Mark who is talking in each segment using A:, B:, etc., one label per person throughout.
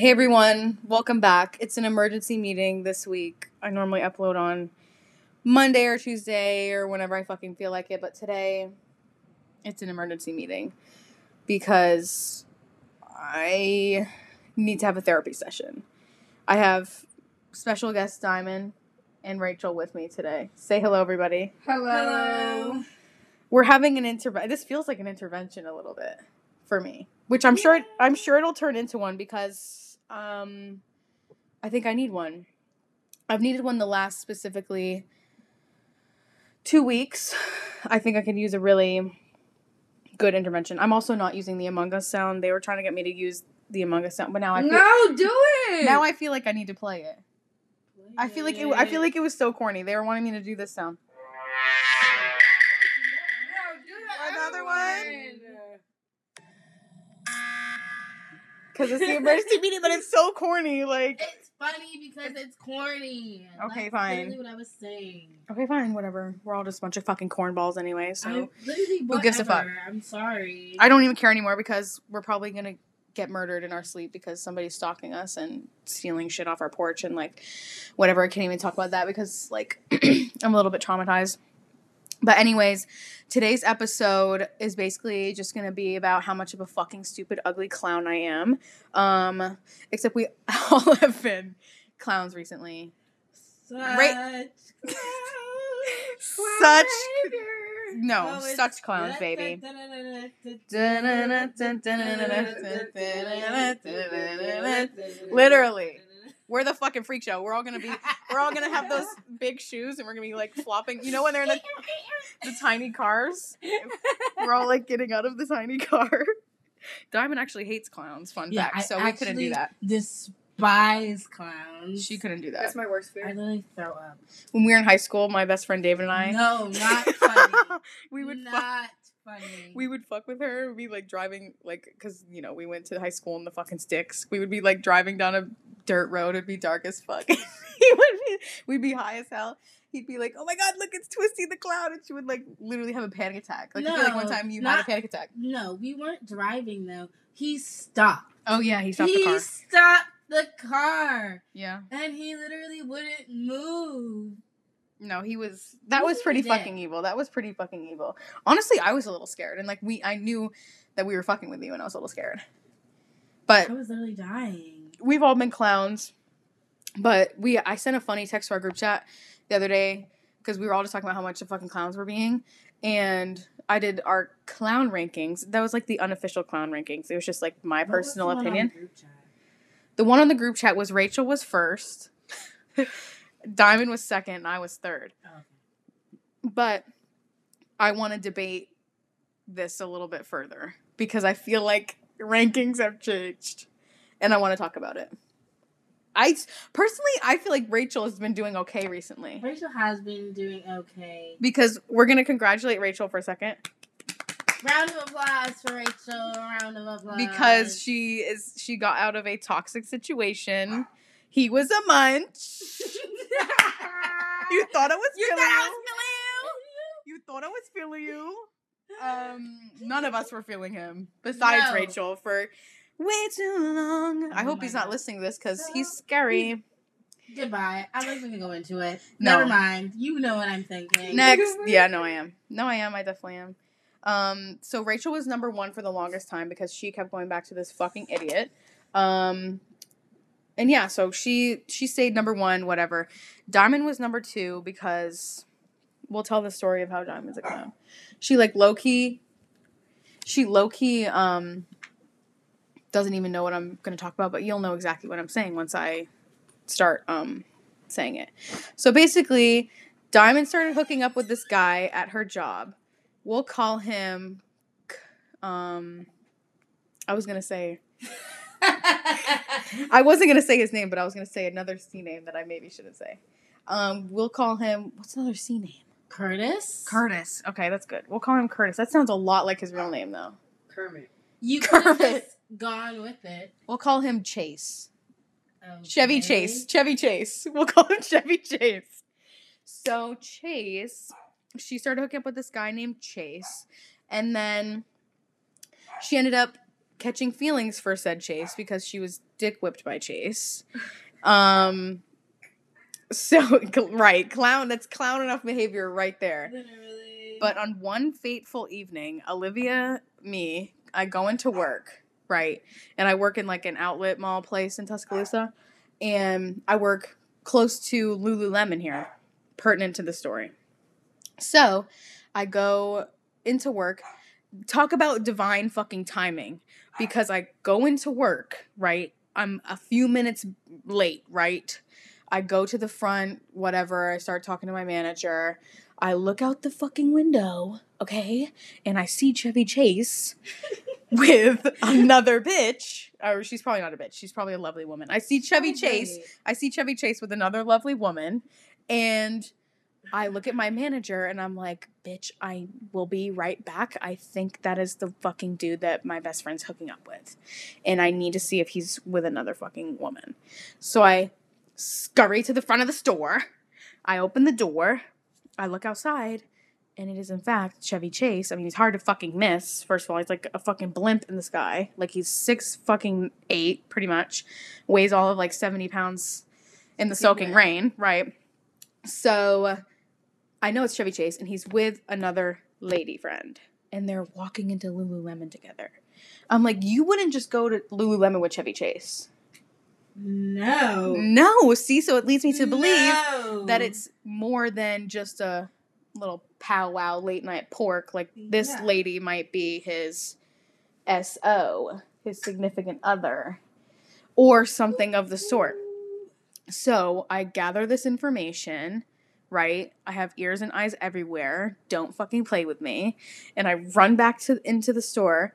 A: Hey everyone, welcome back. It's an emergency meeting this week. I normally upload on Monday or Tuesday or whenever I fucking feel like it, but today it's an emergency meeting because I need to have a therapy session. I have special guest Diamond and Rachel with me today. Say hello, everybody.
B: Hello.
A: We're having an intervention. This feels like an intervention a little bit for me, which I'm sure I'm sure it'll turn into one because um, I think I need one. I've needed one the last specifically two weeks. I think I could use a really good intervention. I'm also not using the Among Us sound. They were trying to get me to use the Among Us sound, but now I feel,
B: No, do it.
A: now I feel like I need to play it. I feel like it. I feel like it was so corny. They were wanting me to do this sound. Because it's the emergency meeting, but it's so corny. Like,
C: It's funny because it's corny.
A: Okay,
C: That's
A: fine.
C: What I was saying.
A: okay, fine, whatever. We're all just a bunch of fucking cornballs anyway. So
C: literally
A: who gives a fuck?
C: whatever. I'm sorry.
A: I don't even care anymore because we're probably gonna get murdered in our sleep because somebody's stalking us and stealing shit off our porch and like whatever. I can't even talk about that because like I'm a little bit traumatized. But anyways, today's episode is basically just gonna be about how much of a fucking stupid, ugly clown I am. Um, except we all have been clowns recently.
C: Such
A: Right.
C: clowns.
A: Such no,
C: Oh,
A: such clowns, baby. Literally. We're the fucking freak show. We're all gonna be we're all gonna have those big shoes and we're gonna be like flopping. You know when they're in the, the tiny cars? We're all like getting out of the tiny car. Diamond actually hates clowns, fun
C: Yeah,
A: fact.
C: I
A: so we couldn't do
C: actually
A: that.
C: Despise clowns.
A: She couldn't do that.
B: That's my worst fear.
C: I literally throw up.
A: When we were in high school, my best friend David and I
C: No, not funny.
A: we would fuck,
C: not funny.
A: we would fuck with her. We'd be like driving like cuz you know, we went to high school in the fucking sticks. We would be like driving down a dirt road. It'd be dark as fuck. he would be we'd be high as hell. He'd be like, "Oh my god, look, it's Twisty the Clown," and she would like literally have a panic attack. Like I feel like one time you had a panic attack.
C: no, we weren't driving though. He stopped.
A: Oh yeah, he stopped
C: he
A: the car.
C: He stopped the car,
A: Yeah,
C: and he literally wouldn't move.
A: No, he was. That
C: He
A: was pretty
C: did.
A: fucking evil. That was pretty fucking evil. Honestly, I was a little scared, and like we, I knew that we were fucking with you, and I was a little scared. But
C: I was literally dying.
A: we've all been clowns. But we, I sent a funny text to our group chat the other day because we were all just talking about how much the fucking clowns were being, and I did our clown rankings. That was like the unofficial clown rankings. It was just like my
C: What was
A: personal
C: the one on
A: opinion.
C: group chat?
A: The one on the group chat was Rachel was first, Diamond was second, and I was third.
C: Oh.
A: But I want to debate this a little bit further because I feel like rankings have changed and I want to talk about it. I personally I feel like Rachel has been doing okay recently.
C: Rachel has been doing okay.
A: Because we're going to congratulate Rachel for a second
C: Round of applause for Rachel. Round of applause.
A: because she is she got out of a toxic situation. He was a munch. You thought I was
C: You
A: feeling
C: thought I
A: you. You thought I was feeling you. Um, none of us were feeling him besides
C: No.
A: Rachel for way too long. I
C: Oh
A: hope
C: my
A: he's not listening to this because
C: So-
A: he's scary.
C: Goodbye. I don't even go into it.
A: No.
C: Never mind. You know what I'm thinking.
A: Next, yeah, no, I am. No, I am. I definitely am. Um, so Rachel was number one for the longest time because she kept going back to this fucking idiot. Um, and yeah, so she she stayed number one, whatever. Diamond was number two because we'll tell the story of how Diamond's a clown. She like low key, she low key um doesn't even know what I'm gonna talk about, but you'll know exactly what I'm saying once I start um saying it. So basically, Diamond started hooking up with this guy at her job. We'll call him um I was gonna say I wasn't gonna say his name, but I was gonna say another C name that I maybe shouldn't say. Um, we'll call him what's another C name?
C: Curtis?
A: Curtis. Okay, that's good. We'll call him Curtis. That sounds a lot like his real name though.
B: Kermit.
C: You could have
A: Kermit.
C: just gone with it.
A: We'll call him Chase.
C: Okay.
A: Chevy Chase. Chevy Chase. We'll call him Chevy Chase. So Chase, she started hooking up with this guy named Chase, and then she ended up catching feelings for said Chase because she was dick whipped by Chase. Um, so right, clown. That's clown enough behavior right there.
C: Literally.
A: But on one fateful evening, Olivia, me, I go into work, right? And I work in like an outlet mall place in Tuscaloosa. And I work close to Lululemon here, pertinent to the story. So I go into work, talk about divine fucking timing, because I go into work, right? I'm a few minutes late, right? I go to the front, whatever. I start talking to my manager. I look out the fucking window, okay, and I see Chevy Chase with another bitch. Or she's probably not a bitch. She's probably a lovely woman. I see Chevy Chase. I see Chevy Chase with another lovely woman, and I look at my manager and I'm like, bitch, I will be right back. I think that is the fucking dude that my best friend's hooking up with. And I need to see if he's with another fucking woman. So I scurry to the front of the store. I open the door. I look outside. And it is in fact Chevy Chase. I mean, he's hard to fucking miss. First of all, he's like a fucking blimp in the sky. Like he's six fucking eight, pretty much. Weighs all of like 70 pounds in the soaking rain, right? So I know it's Chevy Chase, and he's with another lady friend, and they're walking into Lululemon together. I'm like, you wouldn't just go to Lululemon with Chevy Chase.
C: No.
A: No, see, so it leads me to believe
C: No.
A: that it's more than just a little powwow late night pork. Like this
C: Yeah.
A: lady might be his SO, his significant other, or something of the sort. So I gather this information, right? I have ears and eyes everywhere. Don't fucking play with me. And I run back to into the store.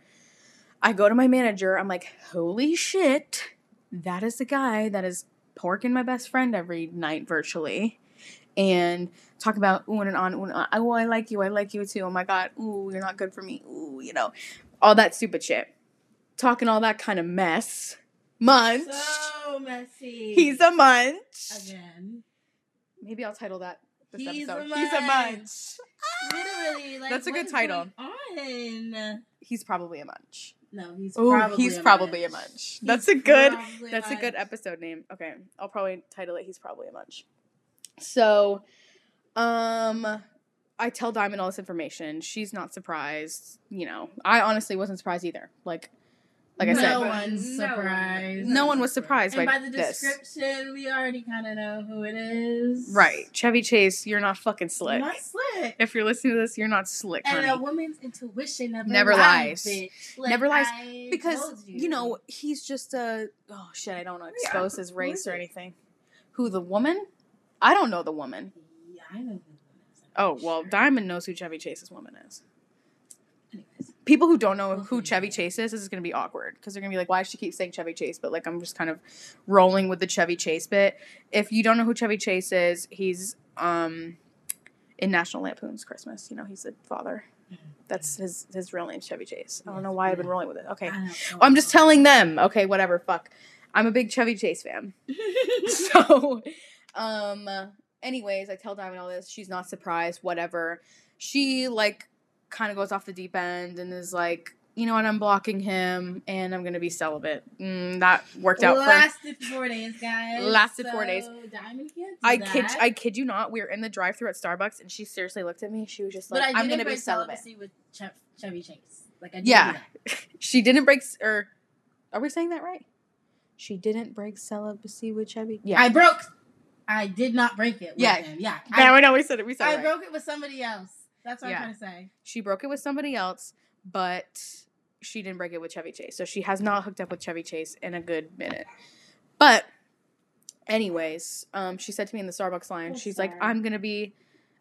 A: I go to my manager. I'm like, holy shit, that is the guy that is porking my best friend every night virtually. And talk about ooh and on, ooh and on. Oh, I like you. I like you too. Oh my god. Ooh, you're not good for me. Ooh, you know, all that stupid shit. Talking all that kind of mess. Munch.
C: So messy.
A: He's a munch.
C: again.
A: Maybe I'll title that this
C: He's
A: episode.
C: a
A: He's a
C: munch.
A: munch.
C: Literally, like
A: That's a good title.
C: On?
A: He's probably a munch.
C: No, he's
A: Oh,
C: probably
A: he's
C: a
A: probably a
C: munch.
A: munch.
C: He's
A: That's a good. That's a good episode name. Okay, I'll probably title it. He's probably a munch. So, um, I tell Diamond all this information. She's not surprised. You know, I honestly wasn't surprised either. Like, like I
C: no
A: said,
C: one's
B: No one-
C: surprised.
A: no one was surprised
C: And
A: by,
C: by the
A: this.
C: description, we already kind of know who it is.
A: Right, Chevy Chase, you're not fucking slick.
C: Not slick.
A: if you're listening to this, you're not slick,
C: And
A: honey.
C: a woman's intuition never,
A: Never lies.
C: bitch. Like,
A: Never lies,
C: I
A: because
C: told
A: you. know he's just a oh shit i don't want to
C: Yeah,
A: expose his race or anything who the woman i don't know the woman
C: Yeah, I know who it is.
A: oh well
C: Sure.
A: diamond knows who chevy chase's woman is
C: Anyways.
A: People who don't know who chevy chase is this is going to be awkward because they're going to be like why does she keep saying chevy chase but like i'm just kind of rolling with the chevy chase bit if you don't know who chevy chase is he's um in national lampoon's christmas you know he's the father that's his his real name chevy chase i don't know why i've been rolling with it okay. I'm just telling them. Okay, whatever. Fuck. I'm a big Chevy Chase fan. so, um, anyways, I tell Diamond all this. She's not surprised. Whatever. She like kind of goes off the deep end and is like, you know what? I'm blocking him and I'm gonna be celibate. Mm, that worked out for.
C: Lasted four days, guys.
A: Lasted four days.
C: Diamond can't
A: I
C: that.
A: kid, I kid you not. We were in the drive-through at Starbucks, and she seriously looked at me. She was just like,
C: I
A: "I'm gonna be
C: break
A: celibate."
C: celibacy with Chev- Chevy Chase. Like I
A: Yeah. She didn't break, or are we saying that right? She didn't break celibacy with Chevy. Yeah,
C: I broke. I did not break it. With
A: Yeah.
C: him. yeah.
A: Now
C: I,
A: I know we said it. We said
C: I
A: it right.
C: broke it with somebody else. That's what
A: Yeah.
C: I'm trying to say.
A: She broke it with somebody else, but she didn't break it with Chevy Chase. So she has not hooked up with Chevy Chase in a good minute. But, anyways, um, she said to me in the Starbucks line, she's like, "I'm gonna be,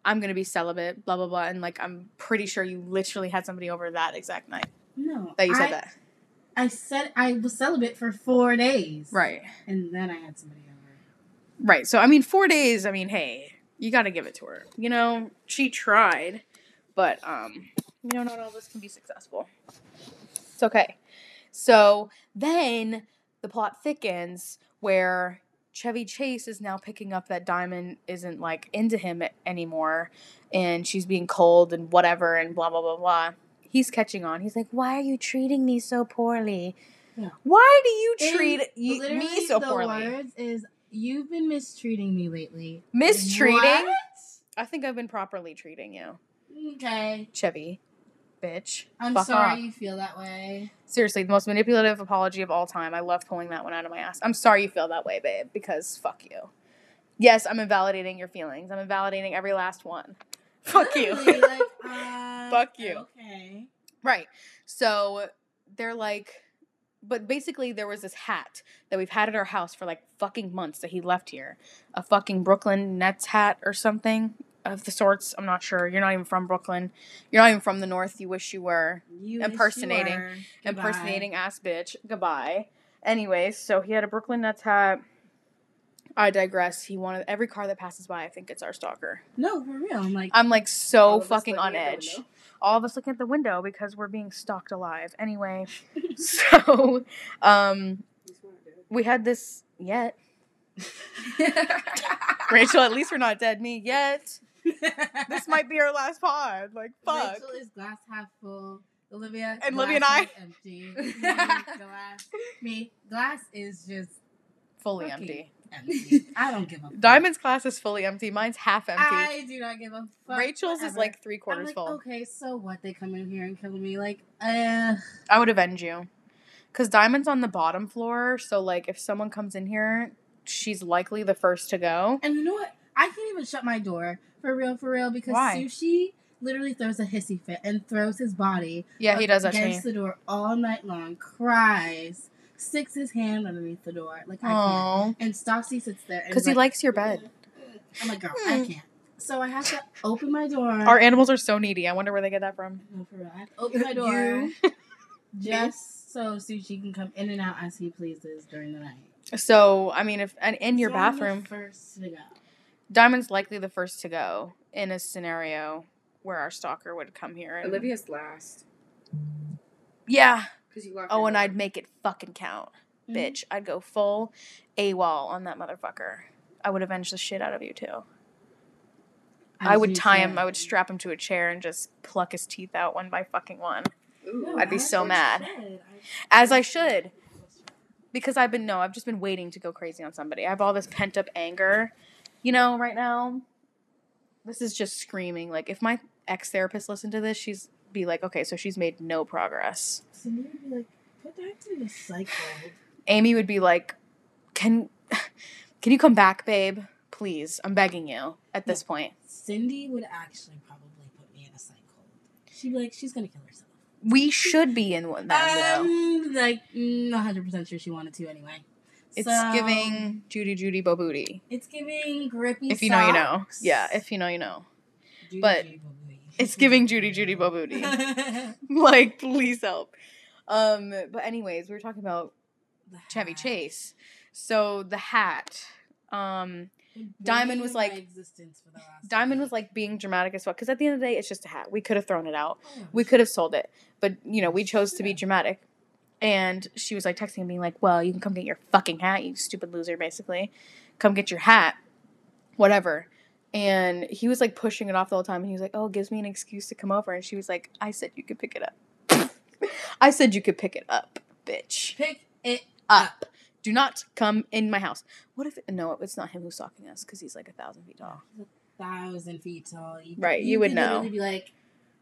A: I'm gonna be celibate." Blah blah blah, and like I'm pretty sure you literally had somebody over that exact night
C: No.
A: that you said
C: I,
A: that.
C: I said I was celibate for four days.
A: Right.
C: And then I had somebody over.
A: Right. So I mean, four days. I mean, hey, you got to give it to her. You know, she tried, but um, you know, not all this can be successful. It's okay. So then the plot thickens where Chevy Chase is now picking up that Diamond isn't like into him anymore, and she's being cold and whatever and blah blah blah blah. he's catching on. He's like, "Why are you treating me so poorly?
C: Yeah.
A: Why do you treat you, me so
C: the
A: poorly?"
C: words is you've been mistreating me lately.
A: Mistreating?
C: What?
A: I think I've been properly treating you,
C: Okay.
A: Chevy, bitch.
C: I'm
A: Fuck
C: sorry
A: off.
C: you feel that way.
A: Seriously, the most manipulative apology of all time. I love pulling that one out of my ass. I'm sorry you feel that way, babe, because fuck you. Yes, I'm invalidating your feelings. I'm invalidating every last one. Fuck you.
C: Like, uh,
A: Fuck you.
C: Okay.
A: Right. So they're like, but basically there was this hat that we've had at our house for like fucking months that he left here. A fucking Brooklyn Nets hat or something of the sorts. I'm not sure. You're not even from Brooklyn. You're not even from the North. You wish you were.
C: You wish you
A: Impersonating.
C: were.
A: Impersonating ass bitch. Goodbye. Anyways, so he had a Brooklyn Nets hat. I digress. He wanted every car that passes by. I think it's our stalker.
C: No, for real. I'm like,
A: I'm like so fucking on edge all of us looking at the window because we're being stalked alive. Anyway, so um
B: He's not dead.
A: we had this yet. Rachel, at least we're not dead. Me yet. This might be our last pod. Like fuck.
C: Rachel is glass half full. Olivia
A: And Olivia and I?
C: empty. Me, glass. Me glass is just
A: Fully empty.
C: empty. I don't give a fuck.
A: Diamond's glass is fully empty. Mine's half empty.
C: I do not give a fuck.
A: Rachel's is like three
C: I'm
A: quarters
C: like,
A: full.
C: Okay, so what? They come in here and kill me. Like, uh,
A: I would avenge you. Cause Diamond's on the bottom floor, so like if someone comes in here, she's likely the first to go.
C: and you know what? I can't even shut my door for real, for real, because
A: Why?
C: Sushi literally throws a hissy fit and throws his body
A: Yeah, he does that to me.
C: against the door all night long, cries, sticks his hand underneath the door, like I can't. And Stassi sits there
A: because he
C: like,
A: likes your bed.
C: I'm like, girl, I
A: Hmm.
C: can't. So I have to open my door.
A: Our animals are so needy. I wonder where they get that from.
C: No, for real. I have to open my door just so Sushi can come in and out as he pleases during the night.
A: So, I mean, if and in your
C: So I'm the
A: bathroom,
C: first to go.
A: Diamond's likely the first to go in a scenario where our stalker would come here. And,
B: Olivia's last.
A: Yeah.
B: Because you locked
A: Oh, and
B: door.
A: I'd make it fucking count,
C: Mhm.
A: bitch. I'd go full AWOL on that motherfucker. I would avenge the shit out of you too. I would
C: you
A: tie him. I would strap him to a chair and just pluck his teeth out one by fucking one,
B: Ooh.
C: No,
A: I'd be so
C: you
A: mad.
C: said.
A: as I should. Because I've been no, I've just been waiting to go crazy on somebody. I have all this pent up anger, you know, right now. This is just screaming. Like if my ex therapist listened to this, she's be like, okay, so she's made no progress.
C: Cindy would be like, put that to the cycle.
A: Amy would be like, can can you come back, babe? Please, I'm begging you. At this point,
C: Cindy would actually probably put me in a cycle. She'd be like, she's gonna kill herself.
A: we should be in one that though.
C: Um, like, not hundred percent sure she wanted to anyway.
A: It's
C: So,
A: giving Judy Judy Bo Booty.
C: It's giving grippy.
A: If you know, you know. Yeah, if you know, you know.
C: Judy,
A: but
C: Judy,
A: It's giving Judy Judy Bo Booty. like, please help. Um, but anyways, we were talking about Chevy. Chase. So the hat. Um, Diamond was like-
C: existence for the last
A: Diamond was like being dramatic as well Because at the end of the day, it's just a hat. We could have thrown it out.
C: Oh,
A: We could have sold it. But, you know, we chose to be dramatic. And she was like texting and being like, well, you can come get your fucking hat, you stupid loser, basically. Come get your hat. Whatever. And he was like pushing it off the whole time. And he was like, oh, it gives me an excuse to come over. And she was like, I said you could pick it up. I said you could pick it up, bitch.
C: pick it
A: Up. Do not come in my house. What if, no, it's not him who's stalking us because he's like a thousand feet tall.
C: A thousand feet tall. You,
A: Right, you would know.
C: Be like,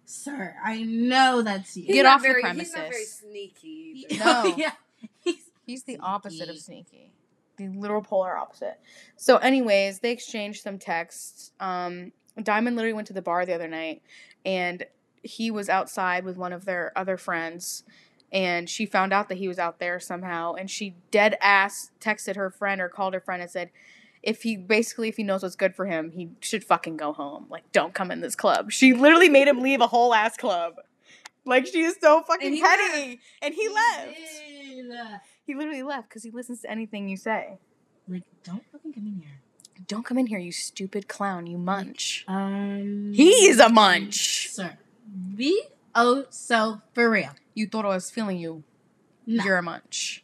C: sir, I know that's you.
B: He's
A: Get
B: not
A: off the
B: very, He's not very
A: premises.
B: sneaky. Either.
A: No.
C: yeah. He's
A: He's the
C: Sneaky.
A: opposite of sneaky. The literal polar opposite. So, anyways, they exchanged some texts. Um, Diamond literally went to the bar the other night and he was outside with one of their other friends. And she found out that he was out there somehow. And she dead ass texted her friend or called her friend and said, if he basically, if he knows what's good for him, he should fucking go home. Like, don't come in this club. She literally made him leave a whole ass club. Like, she is so fucking
C: And
A: petty. And he left.
C: did.
A: He literally left because he listens to anything you say.
C: Like, don't fucking come in here.
A: Don't come in here, you stupid clown, you munch.
C: Um,
A: He is a munch.
C: sir. Be oh so for real.
A: You thought I was feeling you.
C: No.
A: You're a munch.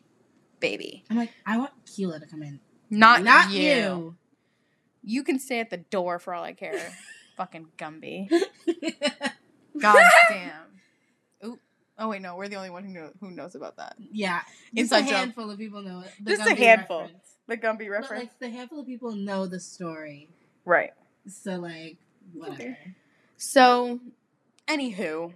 A: Baby.
C: I'm like, I want Keela to come in.
A: Not,
C: not
A: you.
C: you.
A: You can stay at the door for all I care. Fucking Gumby. God damn. Oh wait, no, we're the only one who know, who knows about that.
C: Yeah, just
A: Inside
C: a
A: joke.
C: handful of people know it. the
A: Just a handful.
C: reference.
A: The Gumby
C: But
A: reference.
C: like the handful of people know the story,
A: right.
C: so like whatever.
A: Okay. So, anywho,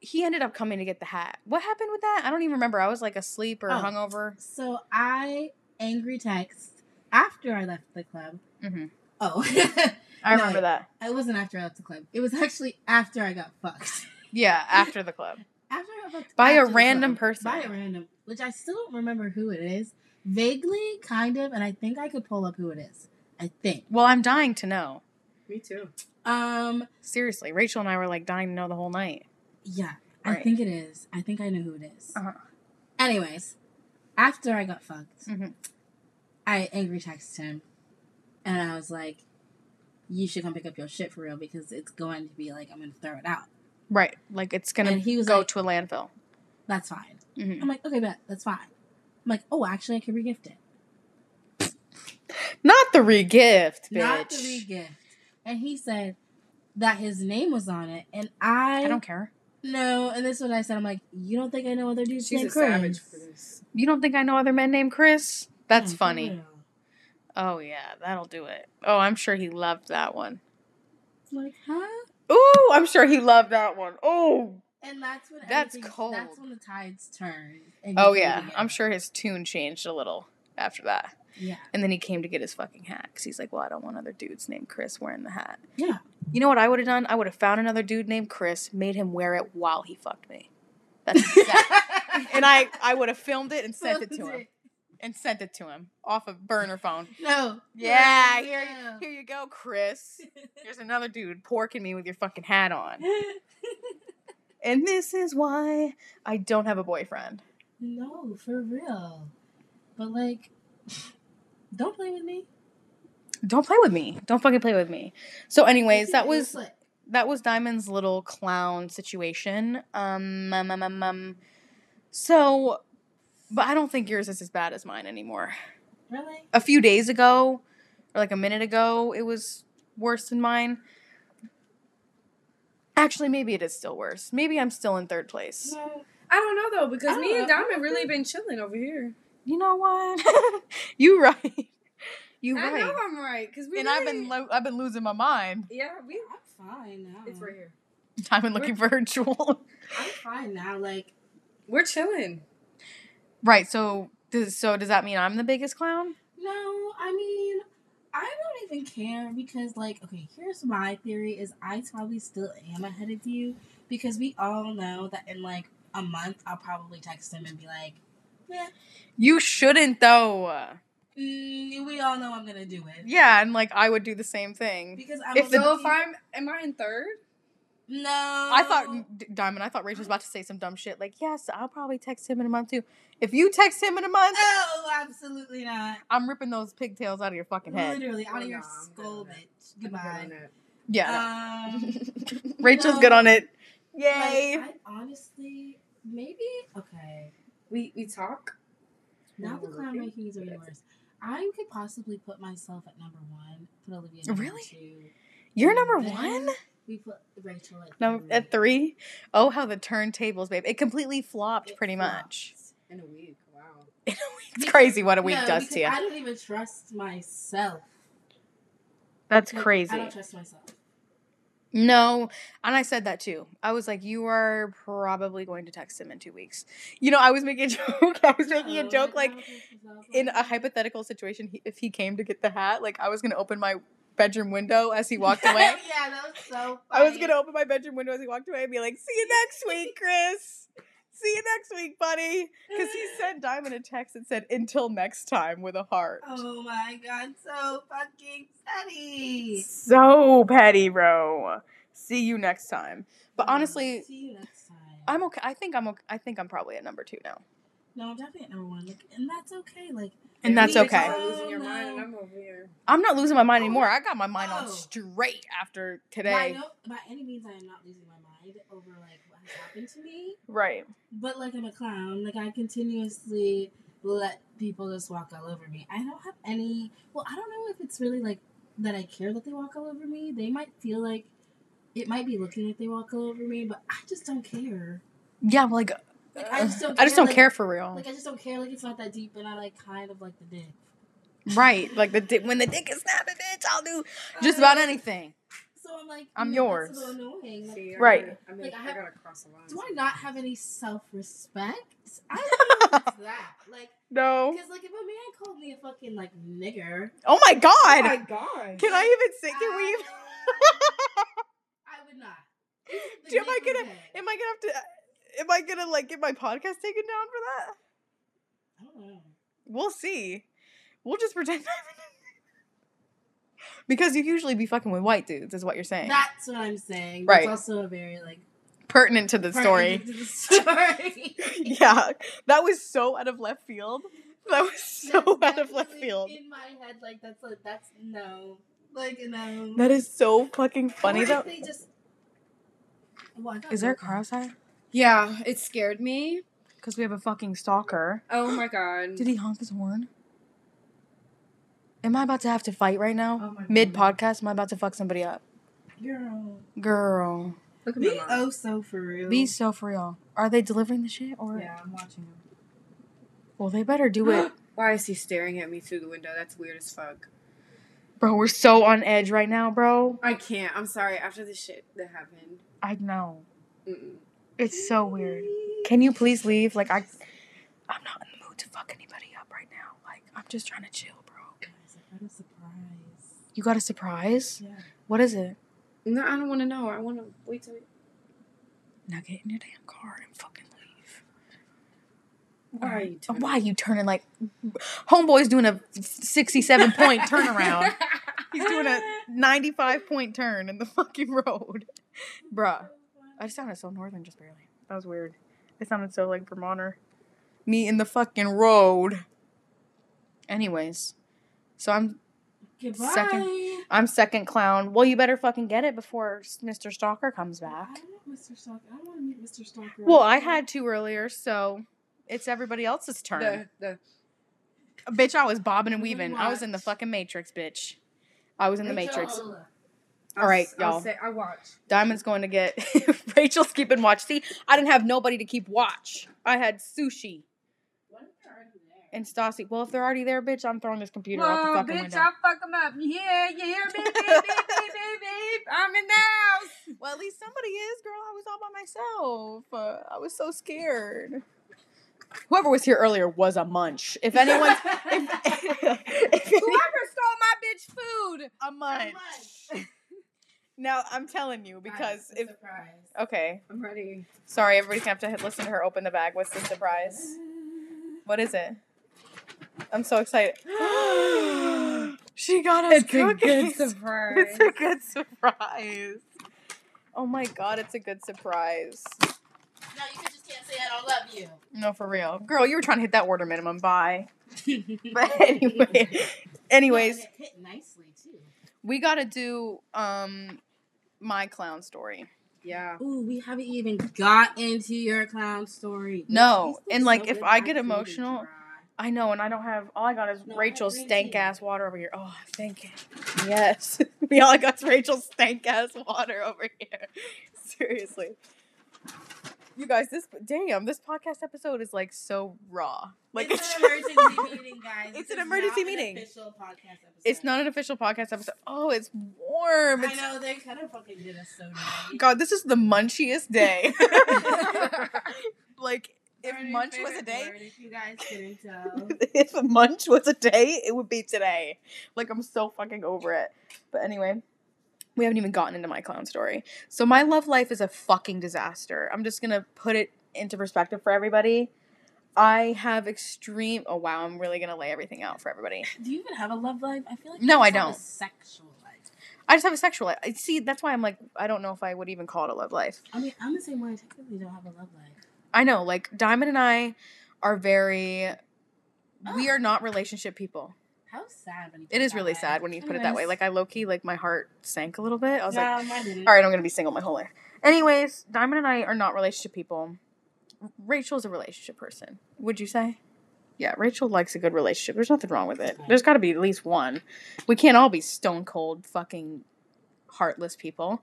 A: he ended up coming to get the hat. What happened with that? I don't even remember. I was like asleep or
C: Oh.
A: hungover.
C: So I angry text after I left the club.
A: Mhm.
C: Oh,
A: I
C: No.
A: remember that.
C: it wasn't after I left the club. It was actually after I got fucked.
A: Yeah, after the club.
C: After I got fucked
A: By a random
C: club.
A: person.
C: By a random, which I still don't remember who it is. Vaguely, kind of, and I think I could pull up who it is. I think.
A: Well, I'm dying to know.
B: Me too.
C: Um.
A: Seriously, Rachel and I were like dying to know the whole night.
C: Yeah, I
A: Right.
C: think it is. I think I know who it is.
A: Uh-huh.
C: Anyways, after I got fucked,
A: Mhm.
C: I angry texted him, and I was like, "You should come pick up your shit for real because it's going to be like I'm going to throw it out."
A: Right. Like it's gonna
C: And he was
A: go
C: like-
A: to a landfill.
C: That's fine.
A: Mhm.
C: I'm like, "Okay, bet that's fine." I'm like, "Oh, actually, I can regift it."
A: Not the regift, bitch.
C: Not the regift. And he said that his name was on it, and I,
A: I don't care.
C: No, And this is what I said. I'm like, "You don't think I know other dudes
B: She's
C: named
B: a
C: Chris?"
B: savage for this.
A: You don't think I know other men named Chris? That's
C: for
A: funny. Oh yeah, that'll do it. Oh, I'm sure he loved that one.
C: Like, huh?
A: Ooh, I'm sure he loved that one. Oh,
C: And that's when
A: That's cold.
C: That's when the tides turn.
A: oh yeah. I'm sure his tune changed a little after that.
C: Yeah,
A: And then he came to get his fucking hat because he's like, well, I don't want other dudes named Chris wearing the hat.
C: yeah.
A: You know what I would have done? I would have found another dude named Chris, made him wear it while he fucked me. That's exact- and I I would have filmed it and sent it to him. And sent it to him off a burner phone.
C: No.
A: Yeah,
C: No,
A: here, here you go, Chris. Here's another dude porking me with your fucking hat on. And this is why I don't have a boyfriend.
C: no, for real. But like, don't play with me.
A: Don't play with me. Don't fucking play with me. So, anyways, that was that was Diamond's little clown situation. Um, um, um, um, um. so, but I don't think yours is as bad as mine anymore.
C: really.
A: A few days ago, or like a minute ago, it was worse than mine. Actually, maybe it is still worse. Maybe I'm still in third place.
C: No.
B: I don't know though because me
C: don't
B: and
C: know.
B: Diamond really been chilling over here.
A: You know what? you right. You
B: I
A: right.
B: know I'm right because we
A: and I've been lo- I've been losing my mind.
B: yeah we
C: I'm fine now.
B: it's right here.
A: I've been looking for a jewel.
C: I'm fine now. Like,
B: We're chilling.
A: Right. So does so does that mean I'm the biggest clown?
C: no, I mean, I don't even care because, like, okay, here's my theory: is I probably still am ahead of you because we all know that in like a month I'll probably text him and be like, "Yeah,
A: You shouldn't though.
C: mm, we all know I'm gonna do it."
A: Yeah, and like I would do the same thing.
C: Because I'm
A: If the-
B: So if I'm am I in third?
C: no,
A: I thought Diamond. I thought Rachel was about to say some dumb shit like, "Yes, I'll probably text him in a month too." If you text him in a month,
C: No, absolutely not.
A: I'm ripping those pigtails out of your fucking head.
C: Literally out
B: Oh,
C: of your
B: no,
C: skull, bitch. Goodbye.
A: Yeah.
C: Um,
A: no. Rachel's good on it. Yay.
C: Like, I honestly, maybe okay.
B: We we talk.
C: Now the
B: No,
C: clown
B: okay.
C: rankings are even worse. I could possibly put myself at number one, put Olivia at number
A: Really?
C: two.
A: You're
C: and
A: number one.
C: We put Rachel at
A: No,
C: three.
A: at three. Oh, how the turntables, babe! It completely flopped,
C: It
A: pretty much.
C: Flopped.
B: In a week. Wow. In a week.
A: It's crazy what a week
C: No,
A: does to you.
C: I don't even trust myself.
A: That's
C: Like,
A: crazy.
C: I don't trust myself.
A: No, and I said that too. I was like, you are probably going to text him in two weeks. You know, I was making a joke. I was making a
C: Oh,
A: joke like
C: don't trust myself.
A: in a hypothetical situation, he, if he came to get the hat, like I was gonna open my bedroom window as he walked away.
C: yeah, that was so.
A: I was gonna open my bedroom window as he walked away and be like, "See you next week, Chris. See you next week, buddy." Because he sent Diamond a text that said "Until next time" with a heart.
C: Oh my god, so fucking petty.
A: So petty, bro. See you next time. But honestly,
C: see you next time.
A: I'm okay. I think I'm okay. I think I'm probably at number two now.
C: no, I'm definitely at number one. Like, and that's okay. Like,
A: And that's
B: you
A: okay.
B: are losing your mind, and. I'm over here.
A: I'm not losing my mind
C: Oh.
A: anymore. I got my mind on
C: Oh.
A: straight after
C: by,
A: today.
C: no, by any means, I am not losing my mind over like what has happened to me.
A: Right.
C: But like I'm a clown. Like I continuously let people just walk all over me. I don't have any. Well, I don't know if it's really like that. I care that they walk all over me. They might feel like it might be looking like they walk all over me, but I just don't care.
A: Yeah, like,
C: Like, I just don't
A: I just
C: care,
A: don't
C: like-
A: care for real.
C: Like I just don't care. Like it's not that deep, and I like kind of like the dick.
A: right. Like the di- when the dick is snapping, bitch, I'll do just about uh, anything.
C: So I'm like,
A: I'm
C: you know,
A: yours.
C: That's a little annoying. Like,
B: See, I
A: Right.
B: gotta- I mean,
C: Like, I
B: I,
C: have-
B: gotta cross the line.
C: do I not have any self respect? I don't know that. Like,
A: No.
C: because like if a man called me a fucking like nigger,
A: Oh my god.
B: Oh
A: god.
B: my god.
A: Can I even say? Can we?
C: I,
A: Even,
C: I would not.
A: Do- am I gonna?
C: bad.
A: Am I gonna have to? Uh, am I gonna like get my podcast taken down for that?
C: I don't know.
A: We'll see. We'll just pretend. because you usually be fucking with white dudes, is what you're saying.
C: That's what I'm saying.
A: Right.
C: That's also a very like
A: Pertinent to the story.
C: to the story.
A: yeah, that was so out of left field. That was so
C: That's
A: out of left field.
C: In my head, like that's like that's no, like no.
A: That is so fucking funny
C: Or if
A: though.
C: They just. Oh, well,
A: Is there a car outside?
B: Yeah, it scared me.
A: Because we have a fucking stalker.
B: Oh my god.
A: Did he honk his horn? Am I about to have to fight right now?
C: Oh
A: Mid podcast, am I about to fuck somebody up?
C: Girl,
A: Girl.
B: Look at
C: be
B: my
C: oh so for real.
A: Be so for real. Are they delivering the shit or
C: Yeah, I'm watching them.
A: well they better do it.
B: Why is he staring at me through the window? That's weird as fuck.
A: bro, we're so on edge right now, bro.
B: I can't. I'm sorry. After the shit that happened.
A: I know.
B: Mm-mm.
A: It's so weird. Can you please leave? Like I I'm not in the mood to fuck anybody up right now. Like I'm just trying to chill, bro.
C: Guys, I got a surprise.
A: You got a surprise?
C: Yeah.
A: What is it?
B: No, I don't want to know. I want to wait till.
A: Now get in your damn car and fucking leave.
B: Why are you? turning-
A: Why are you turning like homeboy's doing a 67 point turnaround? He's doing a 95 point turn in the fucking road. Bruh. I sounded so northern just barely. That was weird. I sounded so like Vermonter. Me in the fucking road. Anyways. So I'm
C: Goodbye.
A: Second. I'm second clown. Well, you better fucking get it before Mr. Stalker comes
C: I
A: back.
C: don't want Mr. Stalker. I don't want to meet Mr. Stalker.
A: Well, I had two earlier, so it's everybody else's turn.
B: The, the,
A: Bitch, I was bobbing and
C: What do you
A: weaving. I was in the fucking Matrix, bitch. I was in the Matrix.
C: Rachel.
A: All right, y'all.
B: Say, I watch.
A: Diamond's going to get Rachel's keeping watch. See, I didn't have nobody to keep watch. I had sushi
C: What if they're already there?
A: And Stassi. Well, if they're already there, bitch, I'm throwing this computer out the
B: Whoa,
A: fucking
B: bitch,
A: window.
B: I'll fuck him up. Yeah, you hear me? Beep, beep, beep, beep, beep, beep. I'm in the house.
A: Well, at least somebody is, girl. I was all by myself. Uh, I was so scared. Whoever was here earlier was a munch. If anyone's if, if any-
B: Whoever stole my bitch food.
A: a munch. Now I'm telling you because
C: Guys,
A: if
C: surprise.
A: okay,
B: I'm ready.
A: sorry, everybody's gonna have to listen to her open the bag. What's the surprise? What is it? I'm so excited. she got us
B: It's a good
A: cookies.
B: surprise.
A: It's a good surprise. Oh my god, it's a good surprise.
C: No, you just can't say I don't love you.
A: No, for real. Girl, you were trying to hit that order minimum. Bye. But anyway, anyways,
C: Yeah, it hit nicely too.
A: we gotta do um my clown story.
B: Yeah.
C: Ooh, we haven't even got into your clown story.
A: No, and, like,
C: so
A: if I get emotional-
C: dry.
A: I know, and I don't have all I got is
C: No,
A: Rachel's stank
C: tea.
A: ass water over here. Oh, thank you. Yes. we all I got is Rachel's stank ass water over here. Seriously. You guys, this damn, this podcast episode is like so raw. Like
C: it's, an emergency meeting, guys.
A: It's
C: This
A: an emergency
C: not an
A: meeting.
C: official podcast episode.
A: It's not an official podcast episode. Oh, it's warm.
C: I know they kind of fucking did us so dirty.
A: God, this is the munchiest day. like, if munch was a day,
C: if you guys couldn't tell.
A: if munch was a day, it would be today. Like, I'm so fucking over it. But anyway, we haven't even gotten into my clown story. So, my love life is a fucking disaster. I'm just gonna put it into perspective for everybody. I have extreme. Oh, wow, I'm really gonna lay everything out for everybody.
C: Do you even have a love life? I feel like
A: No,
C: you
A: I
C: just have a
A: don't.
C: sexual life.
A: I just have a sexual life. I- See, that's why I'm like, I don't know if I would even call it a love life.
C: I mean, I'm the same way. I technically don't have a love life.
A: I know, like Diamond and I are very we are not relationship people.
C: How sad when you.
A: It is really
C: way.
A: sad when you put it that way. Like I low key, like my heart sank a little bit. I was like,
C: mine didn't.
A: all right, I'm gonna be single my whole life. Anyways, Diamond and I are not relationship people. Rachel's a relationship person. Would you say? Yeah, Rachel likes a good relationship. There's nothing wrong with it. There's got to be at least one. We can't all be stone cold, fucking heartless people.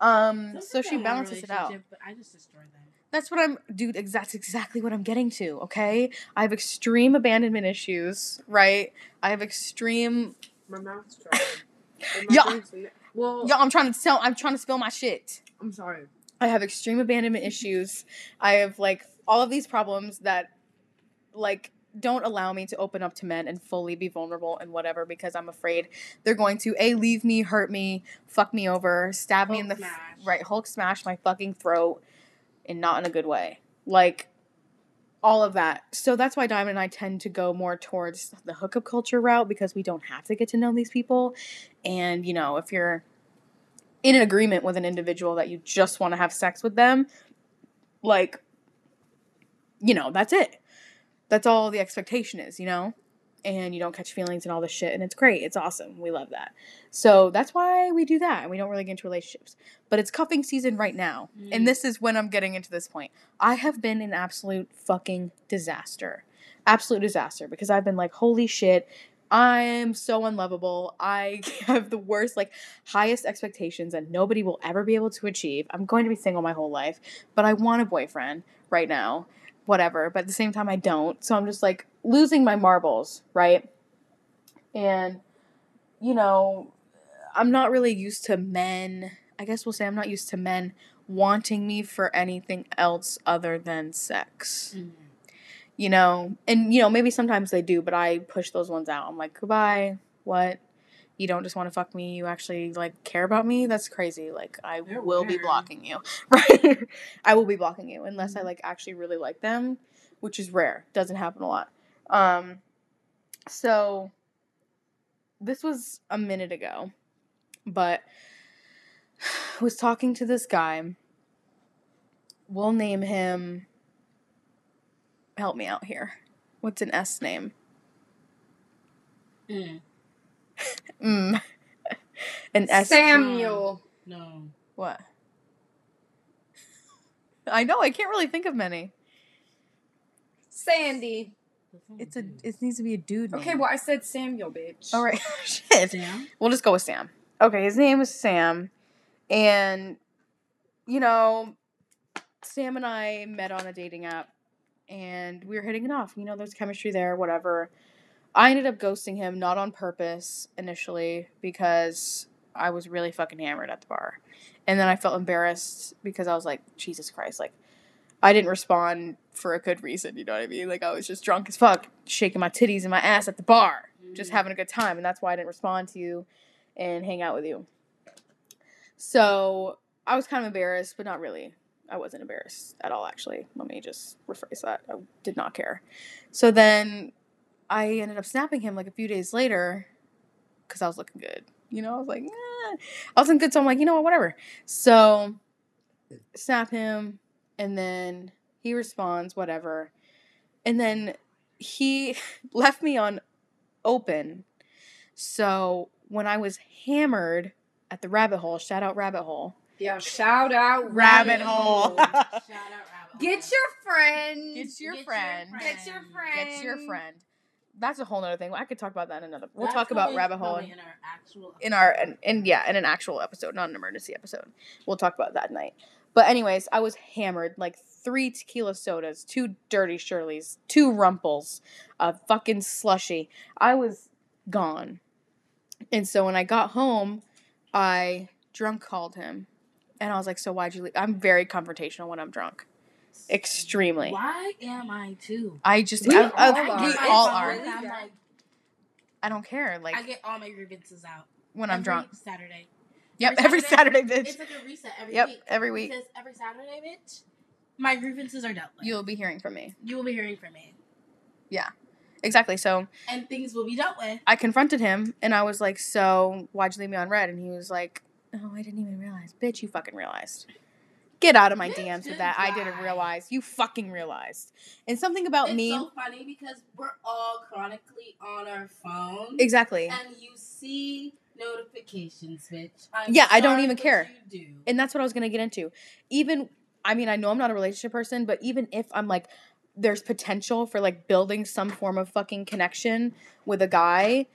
A: Um, so she balances it out.
C: But I just destroy them.
A: That's what I'm, dude. ex- That's exactly what I'm getting to. Okay, I have extreme abandonment issues. Right, I have extreme.
B: My mouth's dry.
A: Yeah.
B: drink's in it. Well,
A: Yo, I'm trying to tell. I'm trying to spill my shit.
B: I'm sorry.
A: I have extreme abandonment issues. I have like all of these problems that like don't allow me to open up to men and fully be vulnerable and whatever because I'm afraid they're going to a leave me, hurt me, fuck me over, stab me in the f- right Hulk smash my fucking throat and not in a good way. Like all of that. So that's why Diamond and I tend to go more towards the hookup culture route because we don't have to get to know these people. And, you know, if you're in an agreement with an individual that you just want to have sex with them, like, you know, that's it. That's all the expectation is, you know? And you don't catch feelings and all this shit. And it's great. It's awesome. We love that. So that's why we do that. And we don't really get into relationships. But it's cuffing season right now.
C: Mm.
A: And this is when I'm getting into this point. I have been an absolute fucking disaster. Absolute disaster because I've been like, holy shit, I'm so unlovable. I have the worst, like, highest expectations that nobody will ever be able to achieve. I'm going to be single my whole life, but I want a boyfriend right now. Whatever. But at the same time, I don't. So I'm just like losing my marbles, right? And, you know, I'm not really used to men. I guess we'll say I'm not used to men wanting me for anything else other than sex.
C: Mm.
A: you know? And you know maybe sometimes they do but i push those ones out. I'm like goodbye. What? You don't just want to fuck me. You actually like care about me? That's crazy. Like i
C: They're
A: will be blocking you. Right. I will be blocking you unless i
C: Mhm.
A: like actually really like them which is rare. Doesn't happen a lot um so this was a minute ago but I was talking to this guy we'll name him help me out here. What's an S name?
C: Mm.
A: Mm. an S.
B: Samuel.
C: No.
A: What? I know. I can't really think of many.
B: Sandy.
A: It's a. It needs to be a dude.
B: Okay, well I said Samuel, bitch.
A: All right. Shit.
C: Sam.
A: We'll just go with Sam. Okay, his name is Sam, and you know, Sam and I met on a dating app, and we were hitting it off. You know, there's chemistry there, whatever. I ended up ghosting him, not on purpose initially, because I was really fucking hammered at the bar, and then I felt embarrassed because I was like, Jesus Christ, like. I didn't respond for a good reason, you know what I mean? Like I was just drunk as fuck, shaking my titties and my ass at the bar just
C: Mm.
A: having a good time and that's why I didn't respond to you and hang out with you. So I was kind of embarrassed, but not really. I wasn't embarrassed at all actually. Let me just rephrase that. I did not care. So then I ended up snapping him like a few days later because I was looking good. You know, I was like, eh. I wasn't good, so I'm like, you know what, whatever. So snap him, and then he responds, whatever. And then he left me on open. So when I was hammered at the rabbit hole, shout out rabbit hole.
B: Yeah, shout out
A: Rabbit hole.
C: Shout out rabbit hole.
B: Get your friend.
A: Get your
C: Get your
A: friend.
C: friend.
B: Get your friend.
A: Get your friend. That's a whole nother thing. I could talk about that in another. We'll
C: That's
A: talk about rabbit hole
C: probably in our actual
A: in our and, and yeah, in an actual episode, not an emergency episode. We'll talk about that night. But anyways, I was hammered like three tequila sodas, two dirty Shirleys, two rumples, a fucking slushy. I was gone. And so when I got home, I drunk called him. And I was like, "So why'd you leave?" I'm very confrontational when I'm drunk. Extremely.
C: Why am I too?
A: I just
B: We
A: I,
B: all
A: I-
B: are.
A: we
B: I
A: all are.
B: really
C: like,
A: I don't care. Like
C: I get all my grievances out
A: when I'm drunk.
C: Saturday.
A: Yep,
C: every
A: every
C: Saturday,
A: Saturday, bitch.
C: It's like a reset every
A: Yep,
C: week.
A: every week.
C: Because every Saturday, bitch, my grievances are dealt with.
A: You'll be hearing from me.
C: you will be hearing from me, Yeah,
A: Exactly. So
C: and things will be dealt with.
A: I confronted him and I was like, So why'd you leave me on red? And he was like, Oh, I didn't even realize. Bitch, you fucking realized. Get out of my
C: Bitch,
A: DMs with that. I didn't realize. You fucking realized. And something about
C: it's
A: me.
C: so funny because we're all chronically on our phones.
A: exactly.
C: And you see notifications, bitch. I'm
A: Yeah, I don't even care.
C: Do.
A: And that's what I was gonna get into. Even I mean, I know I'm not a relationship person, but even if I'm like there's potential for like building some form of fucking connection with a guy,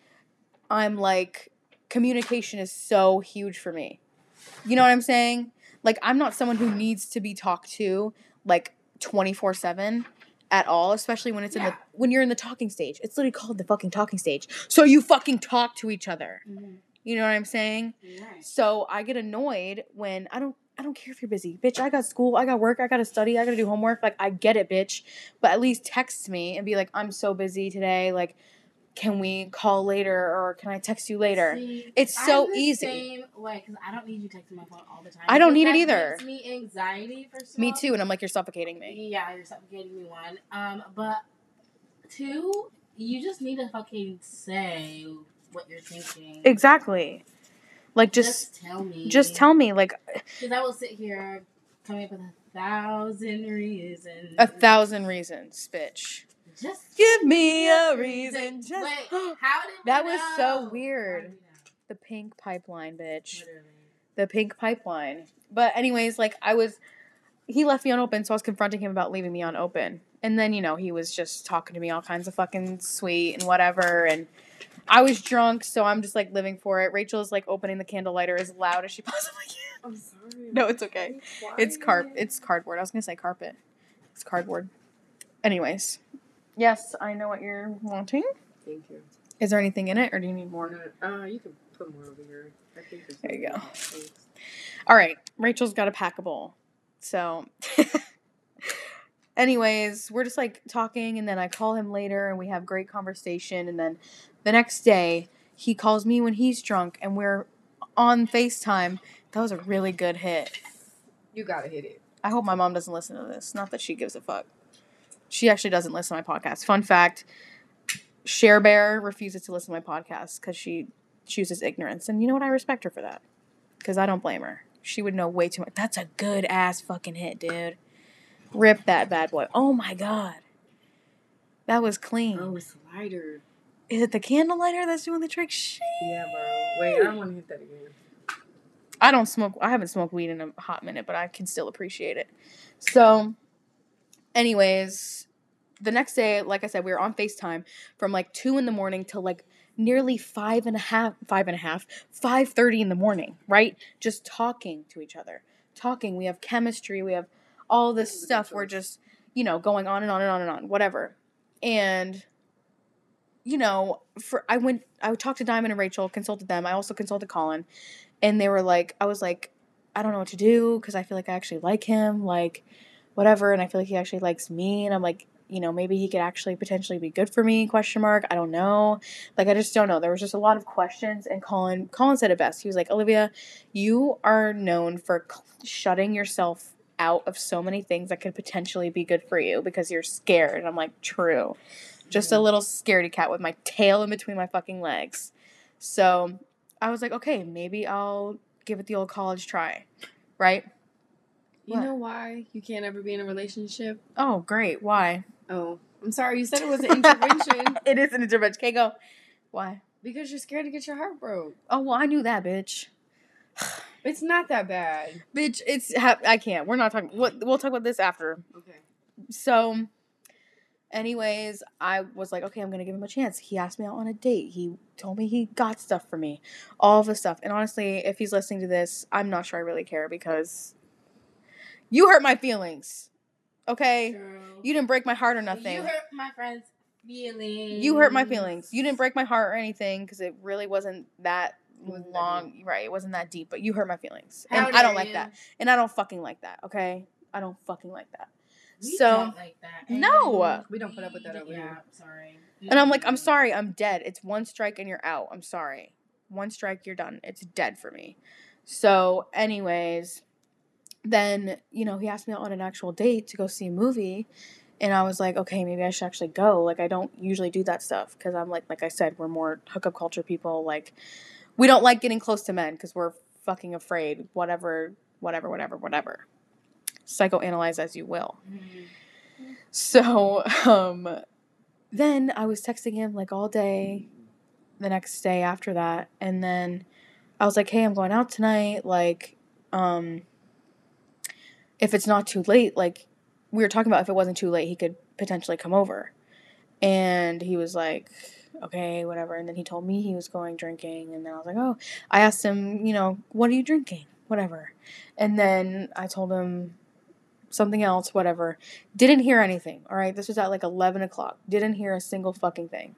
A: I'm like communication is so huge for me. You know what I'm saying? Like I'm not someone who needs to be talked to like 24/7 at all, especially when it's in the when you're in the talking stage. It's literally called the fucking talking stage. So you fucking talk to each other.
C: Mhm.
A: You know what I'm saying? So I get annoyed when I don't I don't care if you're busy. Bitch, I got school, I got work, I gotta study, I gotta do homework. Like I get it, bitch. But at least text me and be like, I'm so busy today. Like, can we call later or can I text you later?
C: See,
A: It's so easy.
C: Same way, because I don't need you texting my phone all the time.
A: I don't need it either.
C: Gives me anxiety of
A: Me too. And I'm like, you're suffocating me.
C: Yeah, you're suffocating me. One, um, but two, you just need to fucking say what you're thinking.
A: Exactly. Like just
C: tell me.
A: just tell me like
C: Because I will sit here coming up with a thousand reasons.
A: a thousand reasons, bitch.
C: Just
A: Give me a reason. Just
C: Wait, how did we
A: That was so weird.
C: How did we know?
A: the pink pipeline, bitch.
C: Literally.
A: the pink pipeline. But anyways, like I was he left me on open, so I was confronting him about leaving me on open. And then, you know, he was just talking to me all kinds of fucking sweet and whatever and I was drunk, so I'm just like living for it. Rachel's like opening the candle lighter as loud as she possibly can.
B: I'm sorry.
A: No, it's okay.
B: Be
A: It's carp it's cardboard. I was gonna say carpet. It's cardboard. Anyways. Yes, I know what you're wanting.
B: Thank you.
A: Is there anything in it or do you need more?
B: Uh, you can put more over here. I think
A: There you go. All right, Rachel's got a packable. So, anyways, we're just like talking, and then I call him later, and we have great conversation. And then the next day, he calls me when he's drunk, and we're on FaceTime. That was a really good hit.
B: You gotta hit it.
A: I hope my mom doesn't listen to this. Not that she gives a fuck. She actually doesn't listen to my podcast. Fun fact: Share Bear refuses to listen to my podcast because she chooses ignorance, and you know what? I respect her for that because I don't blame her. She would know way too much. That's a good ass fucking hit, dude. Rip that bad boy. Oh my god, that was clean.
B: Oh, it's lighter.
A: Is it the candle lighter that's doing the trick? Shit.
B: Yeah, bro. Wait, I don't want to hit that again.
A: I don't smoke. I haven't smoked weed in a hot minute, but I can still appreciate it. So, anyways, the next day, like I said, we were on Facetime from like two in the morning till like nearly five and a half, five and a half, five thirty in the morning. Right, just talking to each other, talking. We have chemistry. We have all this
B: This is a good
A: stuff. We're just you know going on and on and on and on, whatever. And you know, for I went, I talked to Diamond and Rachel, consulted them. I also consulted Colin, and they were like, I was like, I don't know what to do because I feel like I actually like him, like whatever, and I feel like he actually likes me, and I'm like, you know, maybe he could actually potentially be good for me? Question mark. I don't know. Like I just don't know. There was just a lot of questions, and Colin, Colin said it best. He was like, Olivia, you are known for cl- shutting yourself out of so many things that could potentially be good for you because you're scared. And I'm like, true. Just a mm. little scaredy cat with my tail in between my fucking legs. So I was like, okay, maybe I'll give it the old college try. Right?
B: You
A: What?
B: know why you can't ever be in a relationship?
A: Oh, great. Why?
B: Oh, I'm sorry. You said it was an intervention
A: it is an intervention. Okay, go. Why?
B: because you're scared to get your heart broke.
A: Oh, well, I knew that, bitch.
B: It's not that bad.
A: Bitch, it's ha- I can't. We're not talking. What we'll talk about this after.
B: Okay.
A: So, anyways, I was like, okay, I'm gonna give him a chance. He asked me out on a date. He told me he got stuff for me, all the stuff. And honestly, if he's listening to this, I'm not sure I really care because you hurt my feelings. Okay,
C: True.
A: you didn't break my heart or nothing.
C: You hurt my friend's feelings.
A: You hurt my feelings. You didn't break my heart or anything because it really Wasn't that long. right, it wasn't that deep. But you hurt my feelings,
C: How
A: and I don't like
C: you.
A: that. And I don't fucking like that. Okay, I don't fucking like that.
C: We
A: So-
C: don't like that.
A: No.
C: And
B: We don't put up with that over
C: yeah,
B: here.
C: sorry.
A: And I'm like, I'm sorry, I'm dead. It's one strike and you're out. I'm sorry. One strike, you're done. It's dead for me. So, anyways, then, you know, he asked me out on an actual date to go see a movie. And I was like, okay, maybe I should actually go. Like, I don't usually do that stuff because I'm like, like I said, we're more hookup culture people. Like, we don't like getting close to men because we're fucking afraid. Whatever, whatever, whatever, whatever. Psychoanalyze as you will. So, um, then I was texting him like all day the next day after that. And then I was like, hey, I'm going out tonight. Like, um, if it's not too late, like, we were talking about if it wasn't too late, he could potentially come over. And he was like, okay, whatever. And then he told me he was going drinking. And then I was like, oh, I asked him, you know, what are you drinking? Whatever. And then I told him something else, whatever. Didn't hear anything. All right, this was at like eleven o'clock. Didn't hear a single fucking thing,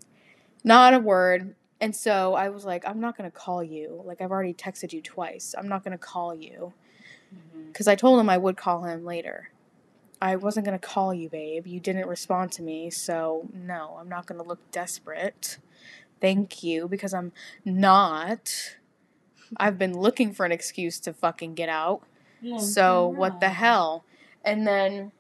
A: not a word. And so I was like, I'm not gonna call you. Like I've already texted you twice. I'm not gonna call you
C: mm-hmm.
A: because I told him I would call him later. I wasn't gonna call you, babe. You didn't respond to me, so no, I'm not gonna look desperate. Thank you, because I'm not. I've been looking for an excuse to fucking get out.
C: No,
A: So
C: you're
A: what the hell? And then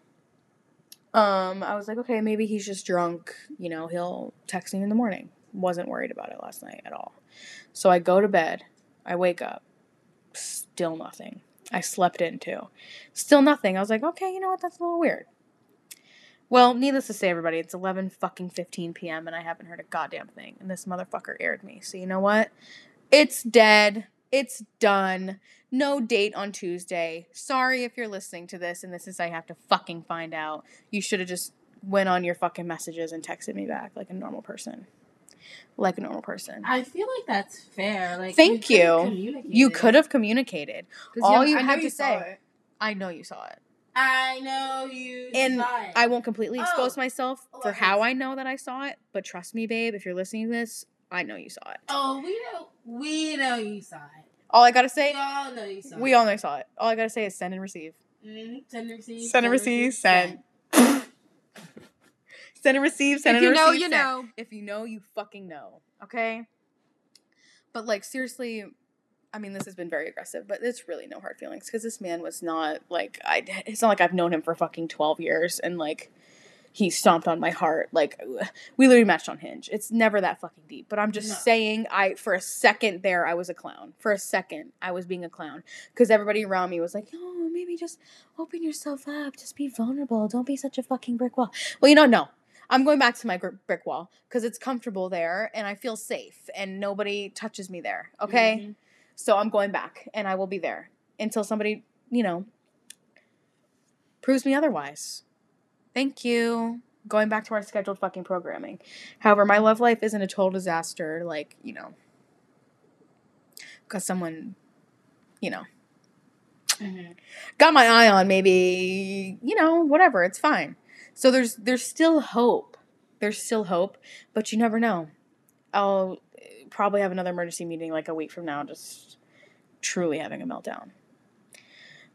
A: um I was like, okay, maybe he's just drunk, you know, he'll text me in the morning. Wasn't worried about it last night at all. So I go to bed. I wake up. Still nothing. I slept in too. Still nothing. I was like, okay, you know what? That's a little weird. Well, needless to say, everybody, it's 11 fucking 15 p.m. and I haven't heard a goddamn thing. And this motherfucker aired me. So you know what? It's dead. It's done. No date on Tuesday. Sorry if you're listening to this and this is I have to fucking find out. You should have just went on your fucking messages and texted me back like a normal person. Like a normal person.
C: I feel like that's fair. Like,
A: Thank
C: you.
A: you. could have communicated. All you
B: I know
A: had to
B: saw
A: say- I know you saw it.
C: I know you.
A: And
C: saw it.
A: I won't completely expose
C: Oh.
A: myself
C: Oh,
A: for how. I know that I saw it, but trust me, babe, if you're listening to this, I know you saw it.
C: Oh, we know. We know you saw it.
A: All I gotta say,
C: We
A: say,
C: all know you saw
A: we
C: it.
A: all know you saw it. All I gotta say is send and receive.
C: Mm-hmm. Send and receive.
A: Send and receive, send. Send and receive, send
B: If
A: and receive.
B: If you know,
A: receive,
B: you
A: send.
B: know.
A: If you know, you fucking know. Okay? But like seriously, I mean this has been very aggressive, but it's really no hard feelings because this man was not like I it's not like I've known him for fucking 12 years and like he stomped on my heart like we literally matched on Hinge. It's never that fucking deep, but I'm just
C: No.
A: saying I for a second there I was a clown. For a second I was being a clown because everybody around me was like, "Oh, maybe just open yourself up, just be vulnerable. Don't be such a fucking brick wall." Well, you know, no. I'm going back to my brick wall because it's comfortable there and I feel safe and nobody touches me there. Okay?
C: Mhm.
A: So I'm going back and I will be there until somebody, you know, proves me otherwise. Thank you. Going back to our scheduled fucking programming. However, my love life isn't a total disaster, like, you know, because someone, you know,
C: Mhm.
A: got my eye on maybe you know whatever it's fine so there's there's still hope. There's still hope but you never know. I'll probably have another emergency meeting like a week from now just truly having a meltdown.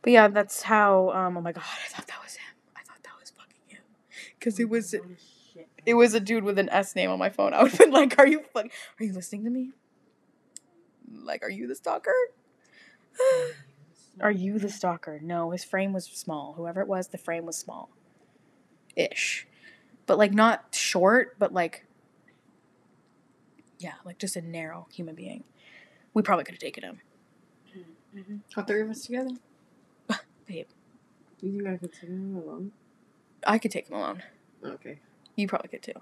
A: But yeah that's how um oh my god i thought that was him. I thought that was fucking him. Because it was it was a dude with an s name on my phone. I would have been like are you fucking? are you listening to me? Like are you the stalker? Are you the stalker? No, his frame was small. Whoever it was, the frame was small. Ish. But like not short, but like yeah, like just a narrow human being. We probably could have taken him.
C: Mhm.
B: All three of us together.
A: Babe.
B: Do you think I could take him alone?
A: I could take him alone.
B: Okay.
A: You probably could too.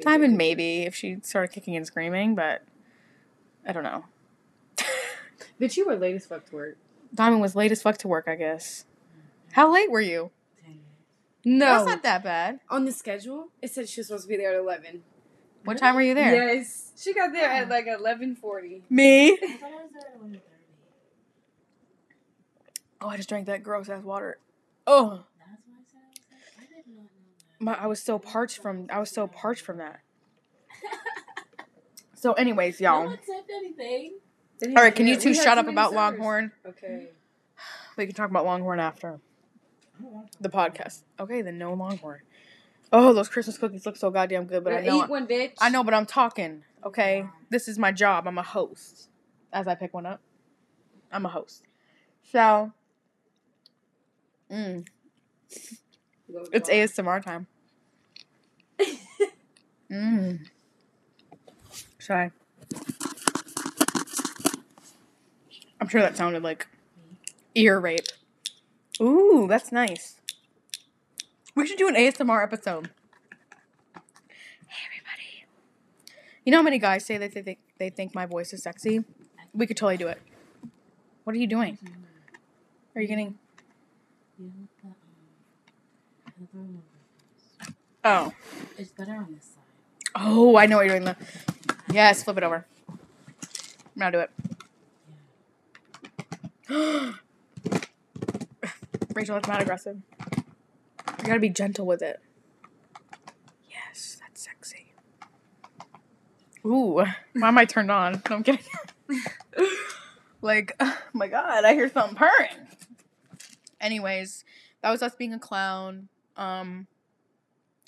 A: Diamond maybe if she started kicking and screaming, but I don't know.
B: Bitch, you were late as fuck to work.
A: Diamond was late as fuck to work, I guess. How late were you?
C: Ten minutes.
B: No.
A: That's not that bad.
B: On the schedule, it said she was supposed to be there at 11.
A: What time were you there?
B: Yes. She got there at
C: Oh.
B: like 11.40.
A: Me?
C: I I was there at 1:30.
A: Oh, I just drank that gross ass water. Oh.
C: I was there. I did not know that.
A: My, I was so parched from I was so parched from that. So, anyways, y'all.
C: one said anything.
A: All right, can you two shut up about Longhorn?
B: Okay.
A: We can talk about Longhorn after
C: I don't want to
A: the podcast. Okay, then no Longhorn. Oh, those Christmas cookies look so goddamn good, but I know
B: eat one, bitch.
A: I know, but I'm talking. Okay, this is my job. I'm a host. As I pick one up, I'm a host. So, mm, it's ASMR time. Mm. Shy. I'm sure that sounded like ear rape. Ooh, that's nice. We should do an ASMR episode. Hey, everybody. You know how many guys say that they think they think my voice is sexy? We could totally do it. What are you doing? Are you getting? Oh,
C: It's better on this side.
A: oh, I know what you're doing. The yes, flip it over. I'm do it. Rachel, that's not aggressive. You gotta be gentle with it. Yes, that's sexy. Ooh, why am I turned on? No, I'm kidding. like, oh my god, I hear something purring. Anyways, that was us being a clown. Um,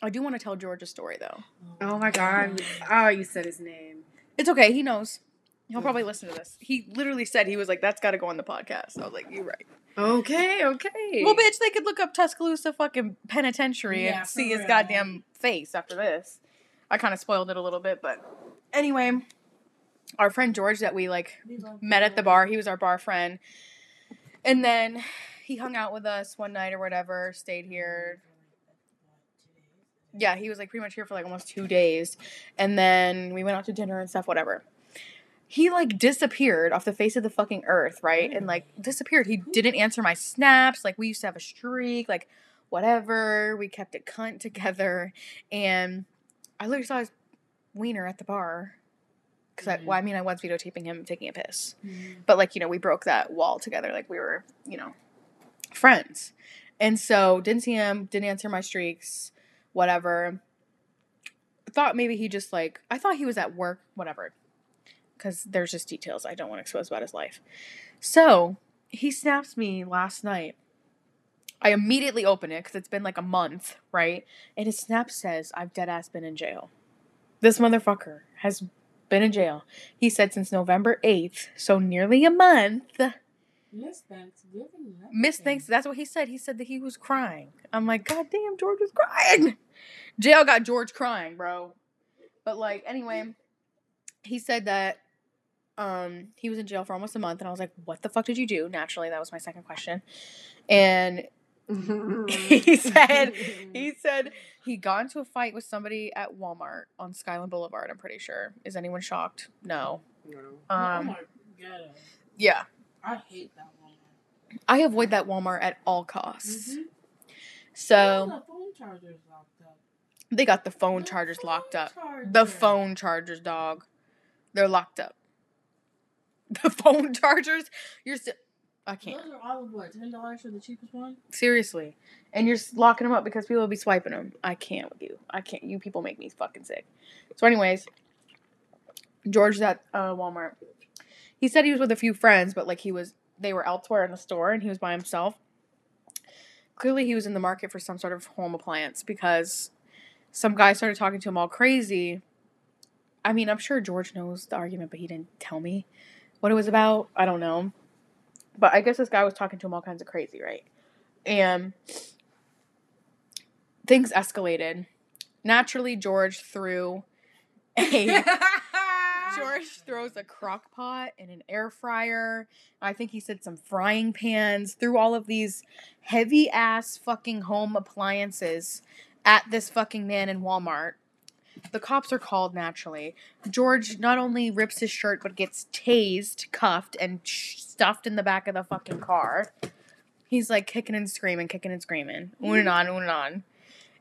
A: I do want to tell George a story though.
B: Oh my god. Oh, you said his name.
A: It's okay. He knows. He'll probably listen to this. He literally said he was like, "That's got to go on the podcast." I was like, "You're right."
B: Okay, okay.
A: Well, bitch, they could look up Tuscaloosa fucking penitentiary
C: Yeah,
A: and see his goddamn face after this. I kind of spoiled it a little bit, but anyway, our friend George that we like met at the bar. He was our bar friend, and then he hung out with us one night or whatever. Stayed here. Yeah, he was like pretty much here for like almost two days, and then we went out to dinner and stuff. Whatever. He like disappeared off the face of the fucking earth, right? And mm. like disappeared. He didn't answer my snaps. Like we used to have a streak, like whatever. We kept it cunt together, and I literally saw his wiener at the bar. Cause I, well, I mm. mean, I was videotaping him taking a piss, mm. but like you know, we broke that wall together. Like we were, you know, friends, and so didn't see him. Didn't answer my streaks. Whatever. Thought maybe he just like I thought he was at work. Whatever. Because there's just details I don't want to expose about his life. So he snaps me last night. I immediately open it because it's been like a month, right? And his snap says, I've dead ass been in jail. This motherfucker has been in jail. He said since November 8th, so nearly a month.
C: Miss Thanksgiving.
A: Miss thinks that's what he said. He said that he was crying. I'm like, God damn, George was crying. Jail got George crying, bro. But like, anyway, he said that um he was in jail for almost a month, and I was like, What the fuck did you do? Naturally, that was my second question. And he said he said he got into a fight with somebody at Walmart on Skyland Boulevard, I'm pretty sure. Is anyone shocked? No.
B: No.
A: Um
C: my god.
A: yeah.
C: I hate that Walmart.
A: I avoid that Walmart at all costs.
C: Mhm.
A: So
C: Oh, the phone charger's locked up.
A: they got the phone
C: The
A: chargers
C: phone
A: locked up.
C: charger.
A: The phone chargers, dog. They're locked up. The phone chargers? You're still. I can't.
C: Those are all of what? Ten dollars for the cheapest one?
A: Seriously. And you're locking them up because people will be swiping them. I can't with you. I can't. You people make me fucking sick. So, anyways, George's at uh, Walmart. He said he was with a few friends, but like he was, they were elsewhere in the store and he was by himself. Clearly, he was in the market for some sort of home appliance because some guy started talking to him all crazy. I mean, I'm sure George knows the argument, but he didn't tell me what it was about. I don't know. But I guess this guy was talking to him all kinds of crazy, right? And things escalated. Naturally, George threw a George throws a crock pot and an air fryer. I think he said some frying pans, threw all of these heavy ass fucking home appliances at this fucking man in Walmart. The cops are called naturally. George not only rips his shirt but gets tased, cuffed, and stuffed in the back of the fucking car. He's like kicking and screaming, kicking and screaming, on and on, on and on,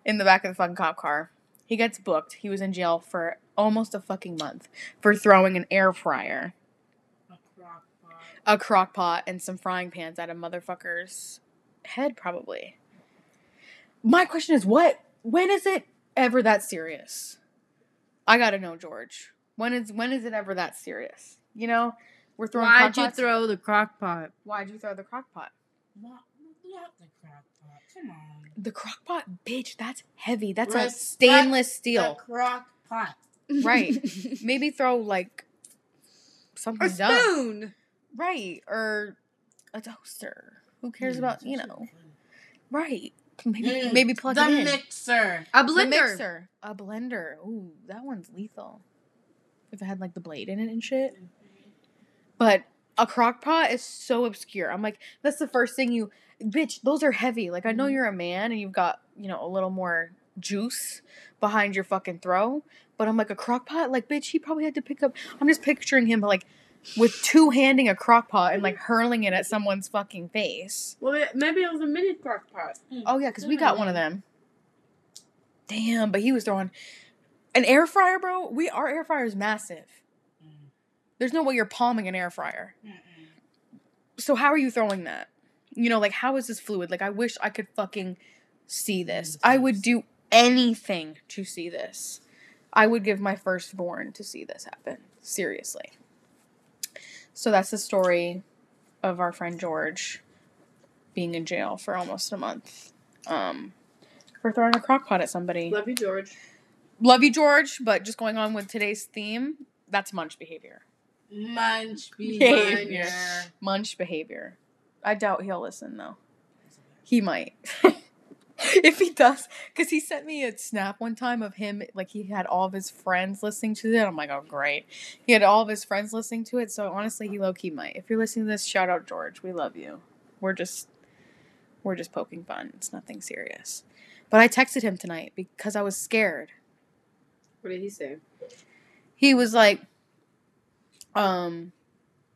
A: in the back of the fucking cop car. He gets booked. He was in jail for almost a fucking month for throwing an air fryer,
C: A crock pot.
A: a crock pot, and some frying pans at a motherfucker's head, probably. My question is what? When is it ever that serious? I gotta know, George. When is when is it ever that serious? You know, we're throwing.
B: Why'd you
A: pots-
B: throw the crock pot?
A: Why'd you throw the crock pot?
C: Not, not the crock pot. Come on.
A: The crock pot, bitch. That's heavy. That's a
C: Respect
A: stainless
C: The
A: steel.
C: crock pot.
A: Right. Maybe throw like something
B: a
A: dumb. Right. Or a toaster. Who cares
C: Mm,
A: about, you know? Right. Maybe
C: Mm,
A: maybe plug
C: the
A: it in.
C: mixer.
B: A
A: The
B: blender.
A: mixer. A blender. Ooh, that one's lethal. If it had like the blade in it and shit. But a crock pot is so obscure. I'm like, that's the first thing you bitch, those are heavy. Like I know
C: Mhm.
A: you're a man and you've got, you know, a little more juice behind your fucking throw. But I'm like a crock pot, like bitch, he probably had to pick up I'm just picturing him like with two handing a crock pot and like hurling it at someone's fucking face.
B: Well, maybe it was a mini crock pot.
A: Oh yeah, because we got one of them. Damn, but he was throwing an air fryer, bro. We our air fryer is massive.
C: Mm.
A: There's no way you're palming an air fryer. So how are you throwing that? You know, like how is this fluid? Like I wish I could fucking see this. I would do anything to see this. I would give my firstborn to see this happen. Seriously. So that's the story of our friend George being in jail for almost a month. Um for throwing a crock pot at somebody.
B: Love you, George.
A: Love you, George, but just going on with today's theme, that's munch behavior.
C: Munch
A: Behavior.
C: behavior.
A: Munch behavior. I doubt he'll listen though. He might. if he does, because he sent me a snap one time of him, like he had all of his friends listening to it. I'm like, oh, great. He had all of his friends listening to it. So honestly, he low key might. If you're listening to this, shout out George. We love you. We're just, we're just poking fun. It's nothing serious. But I texted him tonight because I was scared.
B: What did he say?
A: he was like, um,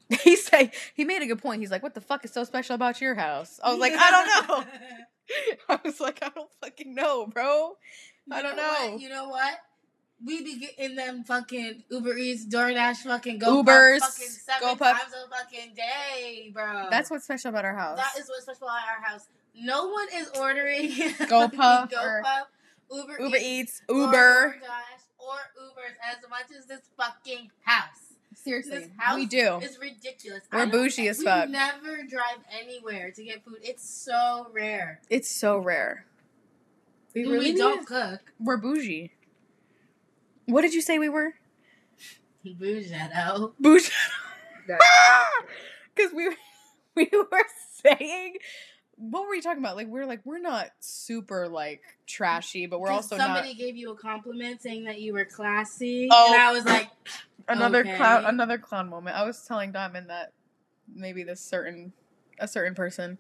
A: he said he made a good point. He's like, "What the fuck is so special about your house?" I was like, "I don't know." I was like, "I don't fucking know, bro. I don't
C: know
A: know."
C: You know what? We be getting them fucking Uber Eats, DoorDash, fucking go
A: Ubers,
C: fucking seven times a fucking day, bro.
A: That's what's special about our house.
C: that is what's special about our house. No one is ordering
A: GoPuff or
C: GoPuff, Uber,
A: Uber
C: Eats,
A: Eats,
C: or
A: Uber.
C: DoorDash, or Ubers as much as this fucking house.
A: Seriously,
C: This house
A: we do.
C: It's ridiculous.
A: We're bougie as fuck.
C: we never drive anywhere to get food. It's so rare.
A: It's so rare.
B: We
C: And
B: really
C: we don't
B: need-
C: cook.
A: We're bougie. What did you say we were?
C: Bougetto.
A: Bougie. Because we were, we were saying, what were we talking about? Like we're like we're not super like trashy, but we're also
C: somebody
A: not
C: gave you a compliment saying that you were classy,
A: Oh.
C: and I was like,
A: another
C: Okay.
A: clown. Another clown moment. I was telling Diamond that maybe this certain a certain person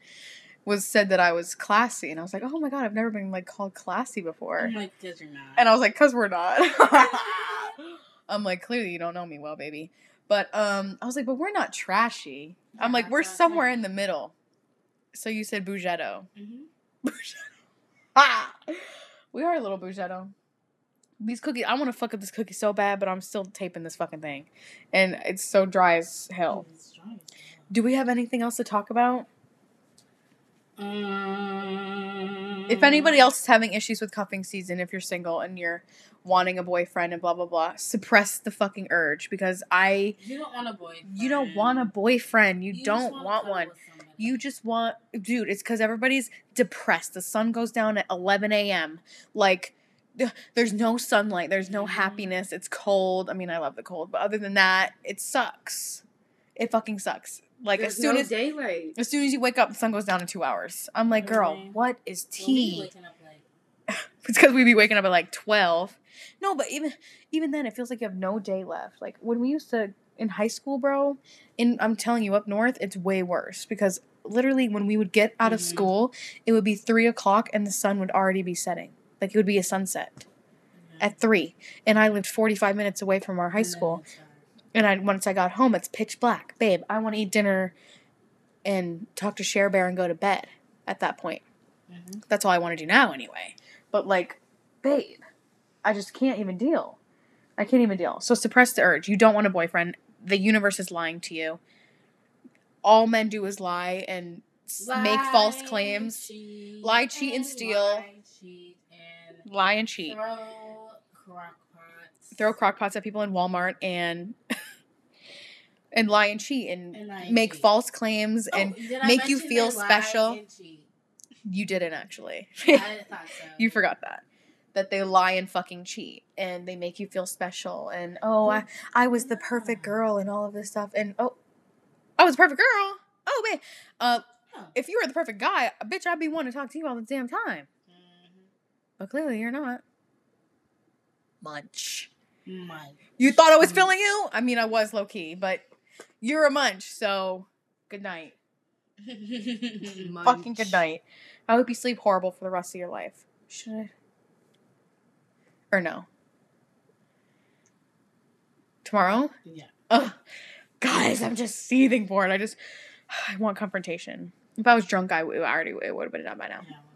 A: was said that I was classy, and I was like, oh my god, I've never been like called classy before.
C: I'm like, because you're not.
A: And I was like, cause we're not. I'm like, clearly you don't know me well, baby. But um, I was like, but we're not trashy. I'm like, we're somewhere in the middle. So you said bougetto.
C: Mhm.
A: ah, we are a little bougetto. These cookies, I want to fuck up this cookie so bad, but I'm still taping this fucking thing, and it's so dry as hell.
C: Strong.
A: Do we have anything else to talk about?
C: Um,
A: If anybody else is having issues with cuffing season, if you're single and you're wanting a boyfriend and blah blah blah, suppress the fucking urge because I
C: you don't want a boyfriend.
A: you don't want a boyfriend. You,
C: just
A: don't
C: wanna
A: want one. You just want, dude. It's because everybody's depressed. The sun goes down at 11 a.m. Like, there's no sunlight. There's no
C: Mhm.
A: happiness. It's cold. I mean, I love the cold, but other than that, it sucks. It fucking sucks. Like
B: There's
A: as soon
B: no
A: as
B: daylight.
A: as soon as you wake up, the sun goes down in two hours. I'm like, girl,
C: Really?
A: what is tea?
C: late.
A: it's because we'd be waking up at like 12 no but even even then it feels like you have no day left like when we used to in high school bro in i'm telling you up north it's way worse because literally when we would get out of
C: Mhm.
A: school it would be three o'clock and the sun would already be setting like it would be a sunset at three and i lived 45 minutes away from our high school and I once I got home, it's pitch black. Babe, I want to eat dinner and talk to Share Bear and go to bed at that point.
C: Mhm.
A: That's all I want to do now anyway. But like, babe, I just can't even deal. I can't even deal. So suppress the urge. You don't want a boyfriend. The universe is lying to you. All men do is lie and s- make false claims.
C: cheat,
A: Lie, cheat, and steal.
C: Lie, cheat, and
A: Lie and cheat.
C: throw crock pots.
A: Throw crock pots at people in Walmart and and lie and cheat and,
C: And and
A: make
C: cheat.
A: false claims
C: Oh,
A: and make you feel special? You didn't actually.
C: I thought so.
A: you forgot that. That they lie and fucking cheat and they make you feel special and oh I, I was the perfect girl and all of this stuff and oh I was the perfect girl. Oh wait. Uh if you were the perfect guy, bitch I'd be wanting to talk to you all the damn time. But clearly you're not. Munch.
C: My.
A: You thought I was feeling you? I mean I was low key, but you're a munch, so good night. Fucking good night. I hope you sleep horrible for the rest of your life. Should I? Or no? Tomorrow?
C: Yeah.
A: Ugh. Guys, I'm just seething for it. I just, I want confrontation. If I was drunk, I would I already it would have been done by now.
C: Yeah, we've been done.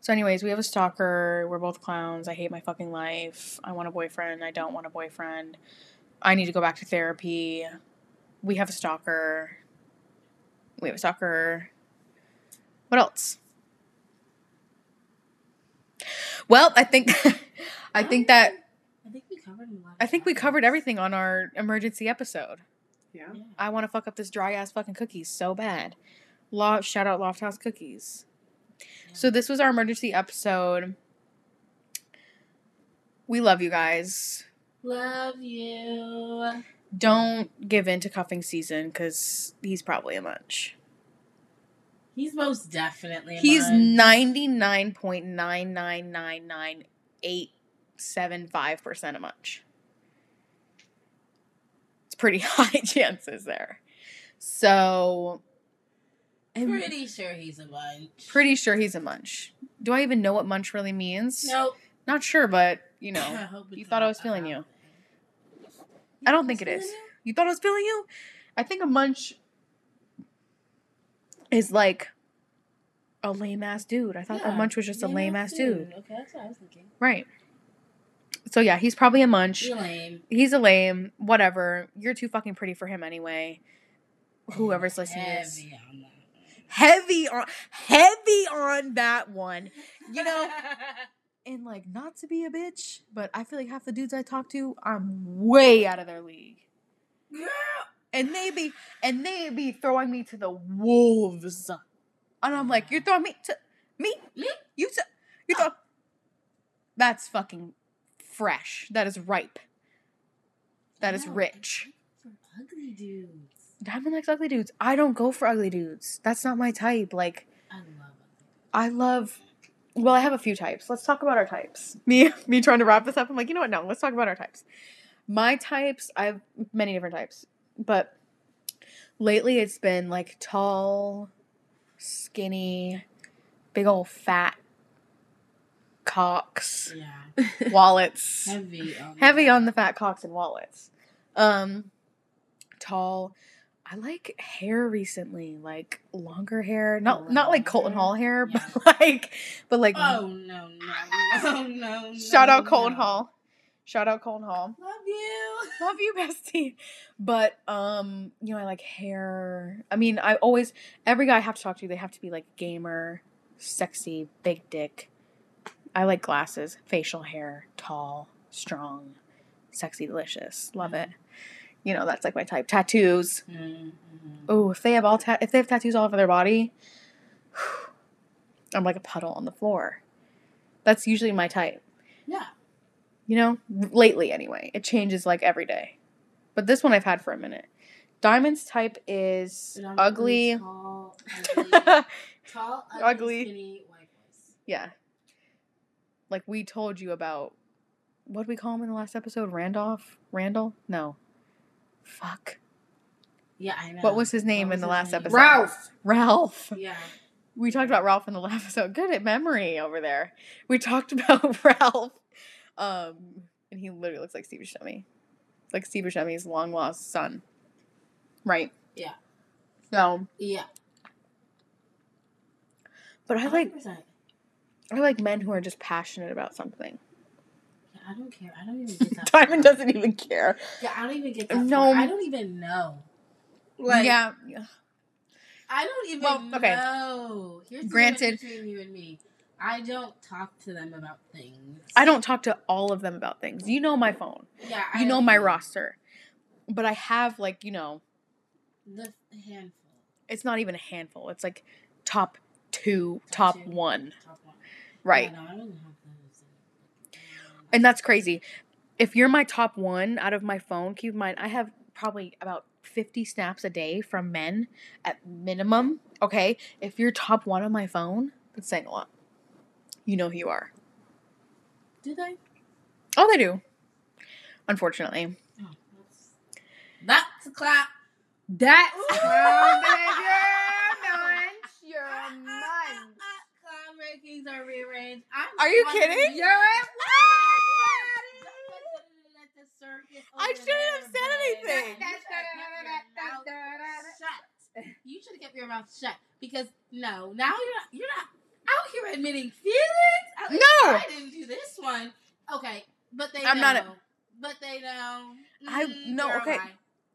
A: So, anyways, we have a stalker. We're both clowns. I hate my fucking life. I want a boyfriend. I don't want a boyfriend. I need to go back to therapy. We have a stalker. We have a stalker. What else? Well, I think I think that
C: I think we covered a lot.
A: I think we covered everything on our emergency episode.
B: Yeah.
C: Yeah.
A: I want to fuck up this dry ass fucking cookies so bad. Lo- shout out Lofthouse Cookies. So this was our emergency episode. We love you guys.
C: Love you.
A: Don't give in to cuffing season because he's probably a munch.
C: He's most definitely. A
A: He's
C: munch.
A: ninety nine point nine nine nine nine eight seven five percent a munch. It's pretty high chances there. So
C: pretty sure he's a munch.
A: pretty sure he's a munch. Do I even know what munch really means?
C: Nope.
A: Not sure, but you know. you thought I was feeling you. I don't think it is.
C: you?
A: Thought I was feeling you? I think a munch is like a lame ass dude. I thought a munch was just a lame ass dude.
C: Okay, that's what I was thinking.
A: Right. So yeah, he's probably a munch.
C: You're lame.
A: He's a lame. Whatever. You're too fucking pretty for him anyway. Whoever's listening.
C: Heavy on that.
A: Heavy on heavy on that one. You know, and like not to be a bitch, but I feel like half the dudes I talk to, I'm way out of their league.
C: Girl.
A: And they be and they be throwing me to the wolves. And I'm like, you're throwing me to me?
C: Me?
A: You to you throw That's fucking fresh. That is ripe. That is rich.
C: Ugly dudes.
A: Diamond likes ugly dudes. I don't go for ugly dudes. That's not my type. Like
C: I love
A: I love well, I have a few types. Let's talk about our types. Me me trying to wrap this up. I'm like, you know what? No, let's talk about our types. My types, I have many different types. But lately it's been like tall, skinny, big old fat cocks,
C: Yeah.
A: wallets.
C: Heavy on
A: Heavy on the fat cocks and wallets. Um tall. I like hair recently, like longer hair. Not not like Colton Hall hair,
C: Yeah.
A: but like but like
C: Oh no no no no!
A: shout
C: no,
A: out Colton
C: no.
A: Hall. Shout out Colton Hall.
C: Love you.
A: Love you, bestie. But um, you know, I like hair. I mean, I always every guy I have to talk to, they have to be like gamer, sexy, big dick. I like glasses, facial hair, tall, strong, sexy, delicious. Love it. You know, that's like my type. Tattoos.
C: Mm-hmm.
A: Oh, if they have all ta- if they have tattoos all over their body, I'm like a puddle on the floor. That's usually my type.
C: Yeah.
A: You know, lately anyway. It changes like every day. But this one I've had for a minute. Diamond's type is ugly.
C: Tall, ugly, tall, ugly,
A: Ugly.
C: skinny,
A: yeah. Like we told you about what did we call him in the last episode? Randolph? Randall? No. Fuck.
C: Yeah, I know.
A: What was his name
C: What
A: in the last
C: name?
A: episode?
B: Ralph.
A: Ralph.
C: Yeah.
A: We talked about Ralph in the last episode. Good at memory over there. We talked about Ralph. Um, and he literally looks like Steve Buscemi. Like Steve Buscemi's long lost son. Right.
C: Yeah.
A: So,
C: Yeah.
A: but I like
C: 100%.
A: I like men who are just passionate about something.
C: I don't care. I don't even get that.
A: Diamond
C: far.
A: doesn't even care.
C: Yeah, I don't even get that.
A: No.
C: No. I don't even know. Like,
A: yeah.
C: I don't even
A: Well, okay.
C: know. Here's
A: Granted-
C: between you and me. I don't talk to them about things.
A: I don't talk to all of them about things. You know my phone.
C: Yeah,
A: You
C: I
A: know my roster. But I have like, you know,
C: The handful.
A: it's not even a handful. It's like top two,
C: Top
A: top
C: two.
A: one.
C: Top one.
A: Right.
C: Yeah, no, I don't have those. Um,
A: And that's crazy. If you're my top one out of my phone, keep in mind I have probably about 50 snaps a day from men at minimum. Okay. If you're top one on my phone, that's saying a lot. You know who you are.
C: Do they?
A: Oh, they do. Unfortunately.
C: Oh, that's, that's a clap.
B: Oh, baby, you're a munch. You're.
C: Clown rankings are rearranged. I'm
A: Are you kidding?
B: You're
A: I shouldn't have said anything.
C: Shut. You should have kept your mouth shut because no, now you're not. You're not out here admitting feelings. At
A: No.
C: I didn't do this one. Okay, but they
A: I'm
C: know.
A: not a-
C: but they know.
A: I-
C: Mm,
A: no, okay.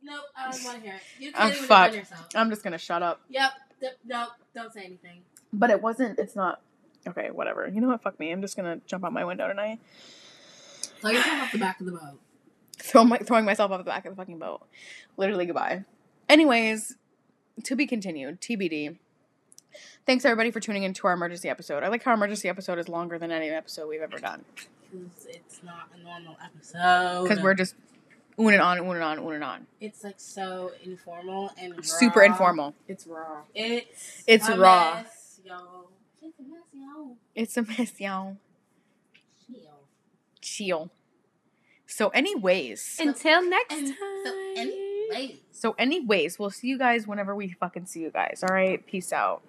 C: Nope, I don't want to hear it. You can't even
A: fuck.
C: defend yourself.
A: I'm just going to shut up.
C: Yep. th- nope. Don't say anything.
A: but it wasn't. It's not. Okay, whatever. You know what? Fuck me. I'm just gonna jump out my window tonight.
C: So you're talking off the back of the boat.
A: Throw my, throwing myself off the back of the fucking boat. Literally goodbye. Anyways, to be continued. TBD. Thanks everybody for tuning into our emergency episode. I like how our emergency episode is longer than any episode we've ever done
C: Because it's not a normal episode.
A: because we're just oohing and on, oohing and on, and on.
C: It's like so informal and raw.
A: Super informal.
B: It's raw.
C: It's
A: It's
C: a
A: raw.
C: Mess, yo. It's a mess, y'all.
A: It's a mess, y'all.
C: Chill.
A: Chill. So, anyways.
B: Until next
C: and
B: time.
C: so anyway.
A: So, anyways, we'll see you guys whenever we fucking see you guys. All right. Peace out.